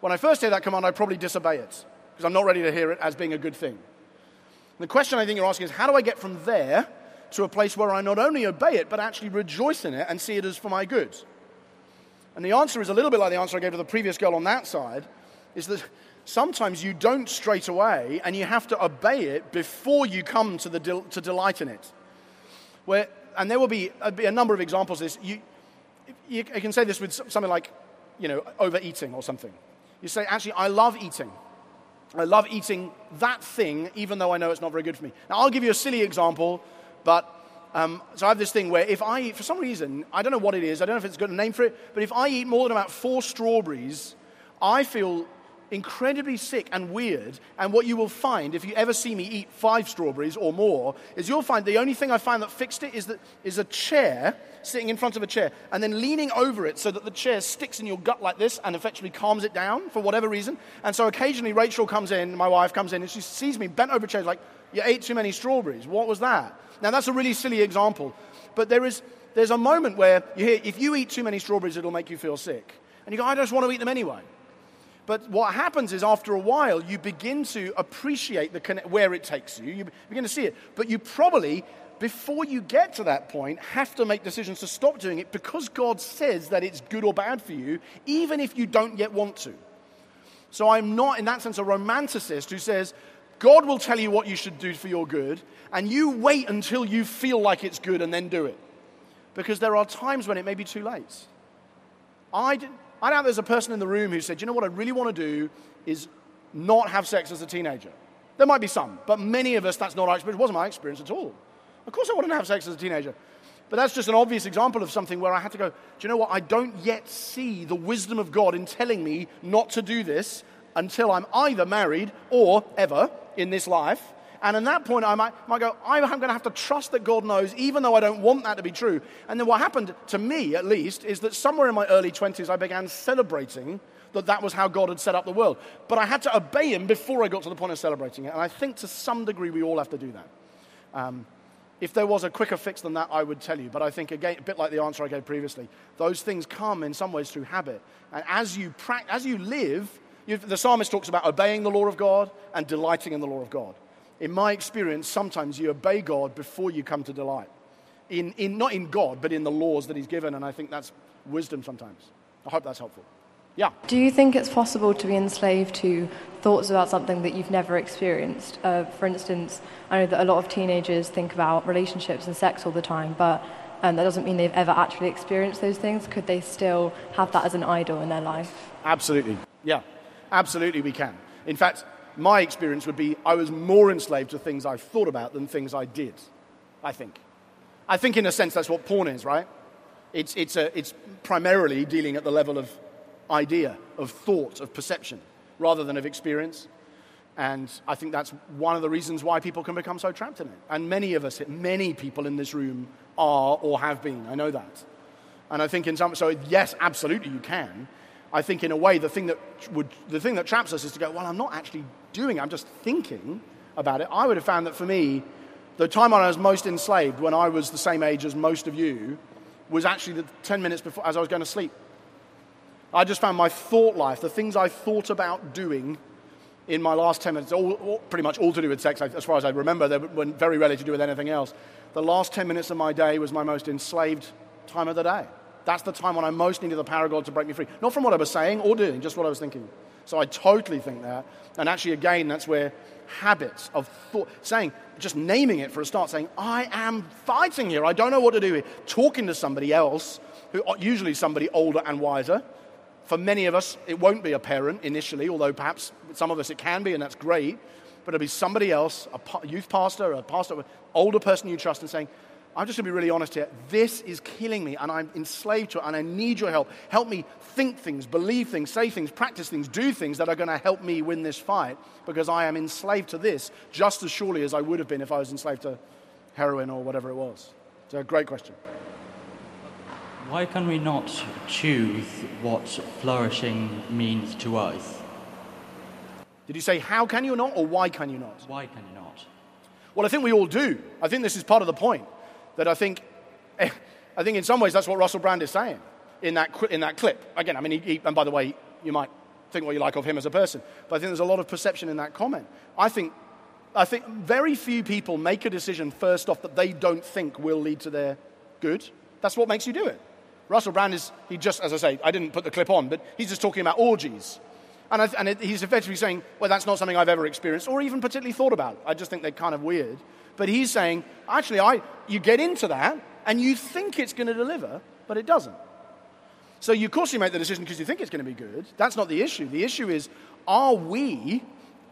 When I first hear that command, I probably disobey it because I'm not ready to hear it as being a good thing. The question I think you're asking is how do I get from there to a place where I not only obey it, but actually rejoice in it and see it as for my good? And the answer is a little bit like the answer I gave to the previous girl on that side is that sometimes you don't straight away and you have to obey it before you come to, the del- to delight in it. Where, and there will be a, be a number of examples of this. You, you, you can say this with something like, you know, overeating or something. You say, actually, I love eating. I love eating that thing, even though I know it's not very good for me. Now, I'll give you a silly example, but um, so I have this thing where if I eat, for some reason, I don't know what it is, I don't know if it's got a name for it, but if I eat more than about four strawberries, I feel incredibly sick and weird. And what you will find, if you ever see me eat five strawberries or more, is you'll find the only thing I find that fixed it is, that, is a chair sitting in front of a chair and then leaning over it so that the chair sticks in your gut like this and effectively calms it down for whatever reason. And so occasionally Rachel comes in, my wife comes in, and she sees me bent over a chair, like, You ate too many strawberries. What was that? Now, that's a really silly example, but there is, there's a moment where you hear, if you eat too many strawberries, it'll make you feel sick. And you go, I just want to eat them anyway. But what happens is, after a while, you begin to appreciate the where it takes you. You begin to see it. But you probably before you get to that point, have to make decisions to stop doing it because God says that it's good or bad for you, even if you don't yet want to. So I'm not, in that sense, a romanticist who says, God will tell you what you should do for your good, and you wait until you feel like it's good and then do it. Because there are times when it may be too late. I, did, I doubt there's a person in the room who said, you know what I really want to do is not have sex as a teenager. There might be some, but many of us, that's not our experience. It wasn't my experience at all. Of course, I wanted to have sex as a teenager. But that's just an obvious example of something where I had to go, do you know what? I don't yet see the wisdom of God in telling me not to do this until I'm either married or ever in this life. And at that point, I might, might go, I'm going to have to trust that God knows, even though I don't want that to be true. And then what happened to me, at least, is that somewhere in my early 20s, I began celebrating that that was how God had set up the world. But I had to obey Him before I got to the point of celebrating it. And I think to some degree, we all have to do that. Um, if there was a quicker fix than that, I would tell you. But I think, again, a bit like the answer I gave previously, those things come in some ways through habit. And as you, pra- as you live, the psalmist talks about obeying the law of God and delighting in the law of God in my experience, sometimes you obey God before you come to delight. In, in, not in God, but in the laws that He's given, and I think that's wisdom sometimes. I hope that's helpful. Yeah. Do you think it's possible to be enslaved to thoughts about something that you've never experienced? Uh, for instance, I know that a lot of teenagers think about relationships and sex all the time, but um, that doesn't mean they've ever actually experienced those things. Could they still have that as an idol in their life? Absolutely. Yeah. Absolutely, we can. In fact, my experience would be I was more enslaved to things I thought about than things I did, I think. I think, in a sense, that's what porn is, right? It's, it's, a, it's primarily dealing at the level of idea, of thought, of perception, rather than of experience. And I think that's one of the reasons why people can become so trapped in it. And many of us, many people in this room are or have been. I know that. And I think in some, so yes, absolutely you can. I think in a way the thing that would, the thing that traps us is to go, well, I'm not actually doing it, I'm just thinking about it. I would have found that for me, the time when I was most enslaved, when I was the same age as most of you, was actually the 10 minutes before as I was going to sleep. I just found my thought life, the things I thought about doing in my last 10 minutes, all, all, pretty much all to do with sex, as far as I remember, they were very rarely to do with anything else. The last 10 minutes of my day was my most enslaved time of the day. That's the time when I most needed the power of God to break me free. Not from what I was saying or doing, just what I was thinking. So I totally think that. And actually, again, that's where habits of thought, saying, just naming it for a start, saying, I am fighting here. I don't know what to do here. Talking to somebody else, who usually somebody older and wiser. For many of us, it won't be a parent initially, although perhaps some of us it can be, and that's great. But it'll be somebody else, a youth pastor, a pastor, older person you trust, and saying, I'm just going to be really honest here. This is killing me, and I'm enslaved to it, and I need your help. Help me think things, believe things, say things, practice things, do things that are going to help me win this fight because I am enslaved to this just as surely as I would have been if I was enslaved to heroin or whatever it was. It's a great question. Why can we not choose what flourishing means to us? Did you say how can you not, or why can you not? Why can you not? Well, I think we all do. I think this is part of the point that I think, I think in some ways that's what Russell Brand is saying in that, in that clip. Again, I mean, he, he, and by the way, you might think what you like of him as a person, but I think there's a lot of perception in that comment. I think, I think very few people make a decision first off that they don't think will lead to their good. That's what makes you do it. Russell Brand is, he just, as I say, I didn't put the clip on, but he's just talking about orgies. And, I, and it, he's effectively saying, well, that's not something I've ever experienced or even particularly thought about. I just think they're kind of weird. But he's saying, actually, I, you get into that and you think it's going to deliver, but it doesn't. So, you, of course, you make the decision because you think it's going to be good. That's not the issue. The issue is, are we,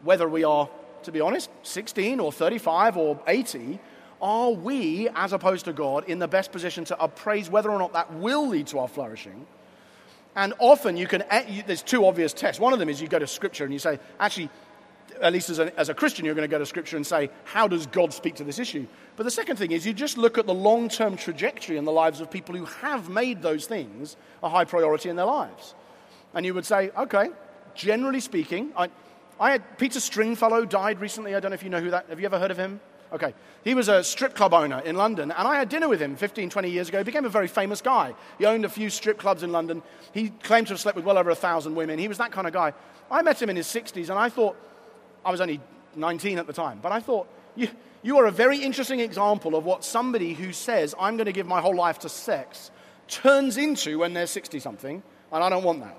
whether we are, to be honest, 16 or 35 or 80, are we, as opposed to God, in the best position to appraise whether or not that will lead to our flourishing? And often you can, eh, there's two obvious tests. One of them is you go to Scripture and you say, actually, at least as a, as a Christian, you're going to go to Scripture and say, how does God speak to this issue? But the second thing is you just look at the long term trajectory in the lives of people who have made those things a high priority in their lives. And you would say, okay, generally speaking, I, I had Peter Stringfellow died recently. I don't know if you know who that. Have you ever heard of him? Okay. He was a strip club owner in London, and I had dinner with him 15, 20 years ago. He became a very famous guy. He owned a few strip clubs in London. He claimed to have slept with well over a thousand women. He was that kind of guy. I met him in his 60s, and I thought, I was only 19 at the time, but I thought, you, you are a very interesting example of what somebody who says, I'm going to give my whole life to sex, turns into when they're 60 something, and I don't want that.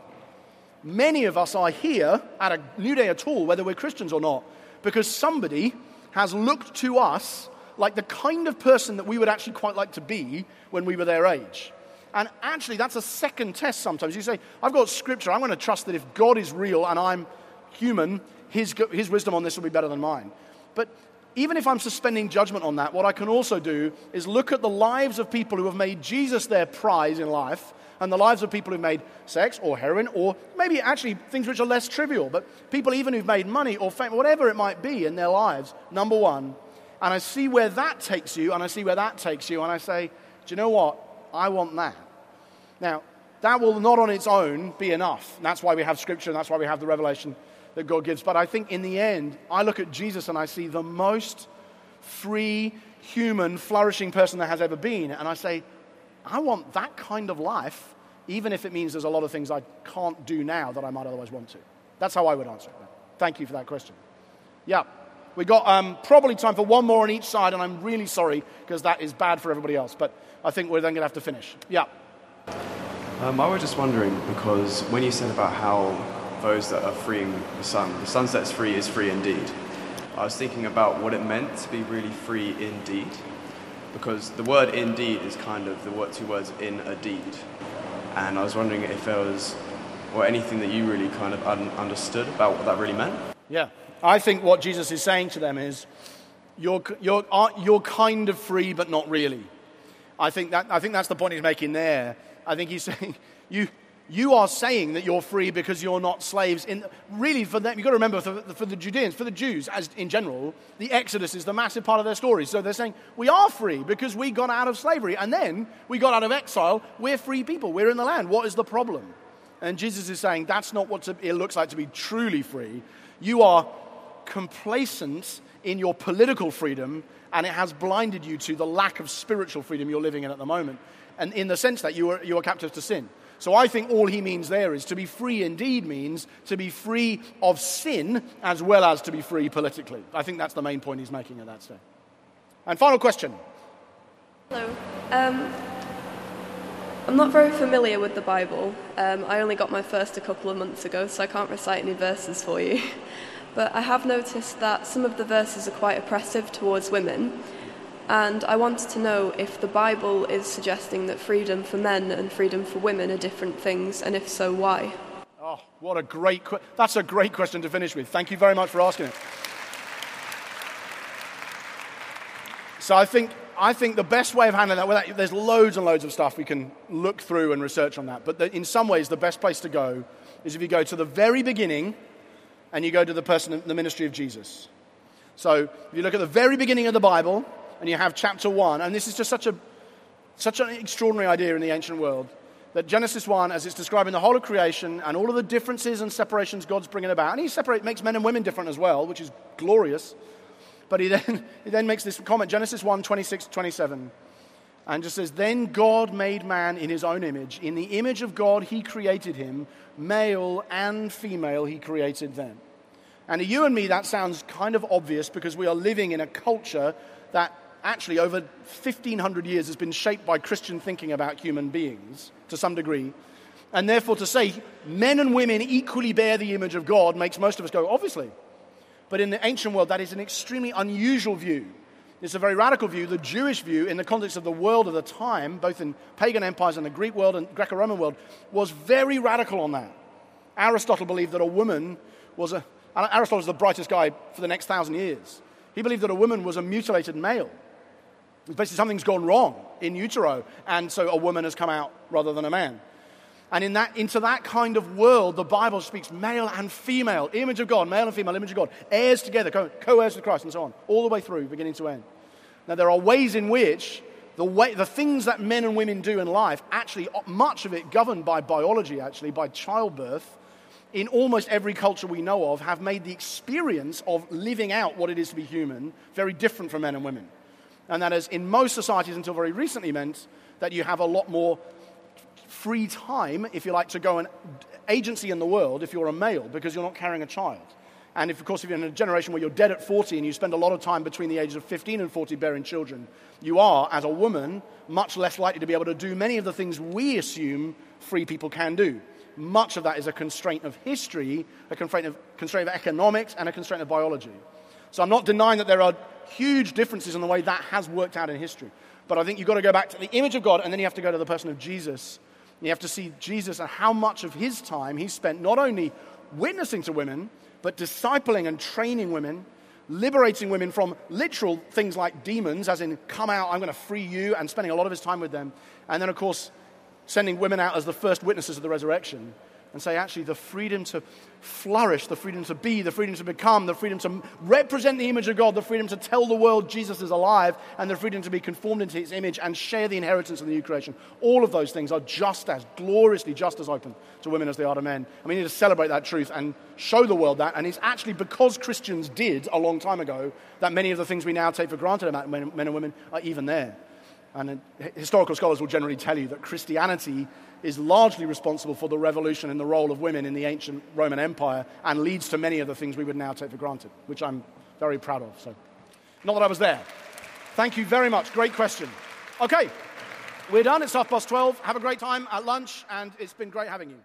Many of us are here at a Newday at all, whether we're Christians or not, because somebody has looked to us like the kind of person that we would actually quite like to be when we were their age. And actually, that's a second test sometimes. You say, I've got scripture. I'm going to trust that if God is real and I'm human, his, his wisdom on this will be better than mine. But even if I'm suspending judgment on that, what I can also do is look at the lives of people who have made Jesus their prize in life and the lives of people who've made sex or heroin or maybe actually things which are less trivial, but people even who've made money or fame, whatever it might be in their lives, number one. And I see where that takes you, and I see where that takes you, and I say, do you know what? I want that. Now, that will not on its own be enough. And that's why we have scripture, and that's why we have the revelation that God gives. But I think in the end, I look at Jesus and I see the most free, human, flourishing person there has ever been. And I say, I want that kind of life, even if it means there's a lot of things I can't do now that I might otherwise want to. That's how I would answer it. Thank you for that question. Yeah. we've got um, probably time for one more on each side, and I'm really sorry because that is bad for everybody else. But I think we're then going to have to finish. Yeah. Um, I was just wondering because when you said about how those that are freeing the Son, the Son sets free is free indeed. I was thinking about what it meant to be really free indeed, because the word indeed is kind of the two words in a deed, and I was wondering if there was or anything that you really kind of un- understood about what that really meant. Yeah, I think what Jesus is saying to them is, you're, you're, you're kind of free, but not really. I think, that, I think that's the point he's making there. I think he's saying, you, you are saying that you're free because you're not slaves. In, really, for them, you've got to remember, for, for the Judeans, for the Jews as in general, the Exodus is the massive part of their story. So they're saying, we are free because we got out of slavery. And then we got out of exile. We're free people. We're in the land. What is the problem? And Jesus is saying, that's not what it looks like to be truly free. You are complacent in your political freedom, and it has blinded you to the lack of spiritual freedom you're living in at the moment and in the sense that you are, you are captive to sin. So I think all he means there is to be free indeed means to be free of sin as well as to be free politically. I think that's the main point he's making at that stage. And final question. Hello. Um, I'm not very familiar with the Bible. Um, I only got my first a couple of months ago, so I can't recite any verses for you. But I have noticed that some of the verses are quite oppressive towards women. And I wanted to know if the Bible is suggesting that freedom for men and freedom for women are different things, and if so, why? Oh, what a great que- that's a great question to finish with. Thank you very much for asking it. So I think I think the best way of handling that, there's loads and loads of stuff we can look through and research on that. But the, in some ways, the best place to go is if you go to the very beginning and you go to the person, the ministry of Jesus. So if you look at the very beginning of the Bible, and you have chapter 1, and this is just such, a, such an extraordinary idea in the ancient world that Genesis 1, as it's describing the whole of creation and all of the differences and separations God's bringing about, and he separate, makes men and women different as well, which is glorious. But he then, he then makes this comment, Genesis 1, 26, 27, and just says, Then God made man in his own image. In the image of God, he created him. Male and female, he created them. And to you and me, that sounds kind of obvious because we are living in a culture that actually over 1500 years has been shaped by Christian thinking about human beings to some degree. And therefore, to say men and women equally bear the image of God makes most of us go, obviously. But in the ancient world, that is an extremely unusual view. It's a very radical view. The Jewish view, in the context of the world of the time, both in pagan empires and the Greek world and Greco Roman world, was very radical on that. Aristotle believed that a woman was a. Aristotle was the brightest guy for the next thousand years. He believed that a woman was a mutilated male. Basically, something's gone wrong in utero, and so a woman has come out rather than a man. And in that, into that kind of world, the Bible speaks male and female, image of God, male and female, image of God, heirs together, co heirs with Christ, and so on, all the way through, beginning to end. Now, there are ways in which the, way, the things that men and women do in life, actually, much of it governed by biology, actually, by childbirth, in almost every culture we know of, have made the experience of living out what it is to be human very different for men and women and that has, in most societies until very recently, meant that you have a lot more free time, if you like, to go and agency in the world if you're a male because you're not carrying a child. And if, of course, if you're in a generation where you're dead at 40 and you spend a lot of time between the ages of 15 and 40 bearing children, you are, as a woman, much less likely to be able to do many of the things we assume free people can do. Much of that is a constraint of history, a constraint of, constraint of economics, and a constraint of biology. So I'm not denying that there are huge differences in the way that has worked out in history. But I think you've got to go back to the image of God, and then you have to go to the person of Jesus. You have to see Jesus and how much of his time he spent not only witnessing to women, but discipling and training women, liberating women from literal things like demons, as in, come out, I'm going to free you, and spending a lot of his time with them. And then, of course, sending women out as the first witnesses of the resurrection and say, actually, the freedom to flourish, the freedom to be, the freedom to become, the freedom to represent the image of God, the freedom to tell the world Jesus is alive, and the freedom to be conformed into his image and share the inheritance of the new creation. All of those things are just as gloriously, just as open to women as they are to men. And we need to celebrate that truth and show the world that. And it's actually because Christians did a long time ago that many of the things we now take for granted about men, and women are even there. And historical scholars will generally tell you that Christianity is largely responsible for the revolution in the role of women in the ancient Roman Empire and leads to many of the things we would now take for granted, which I'm very proud of. So, not that I was there. Thank you very much. Great question. Okay, we're done. It's half past 12. Have a great time at lunch, and it's been great having you.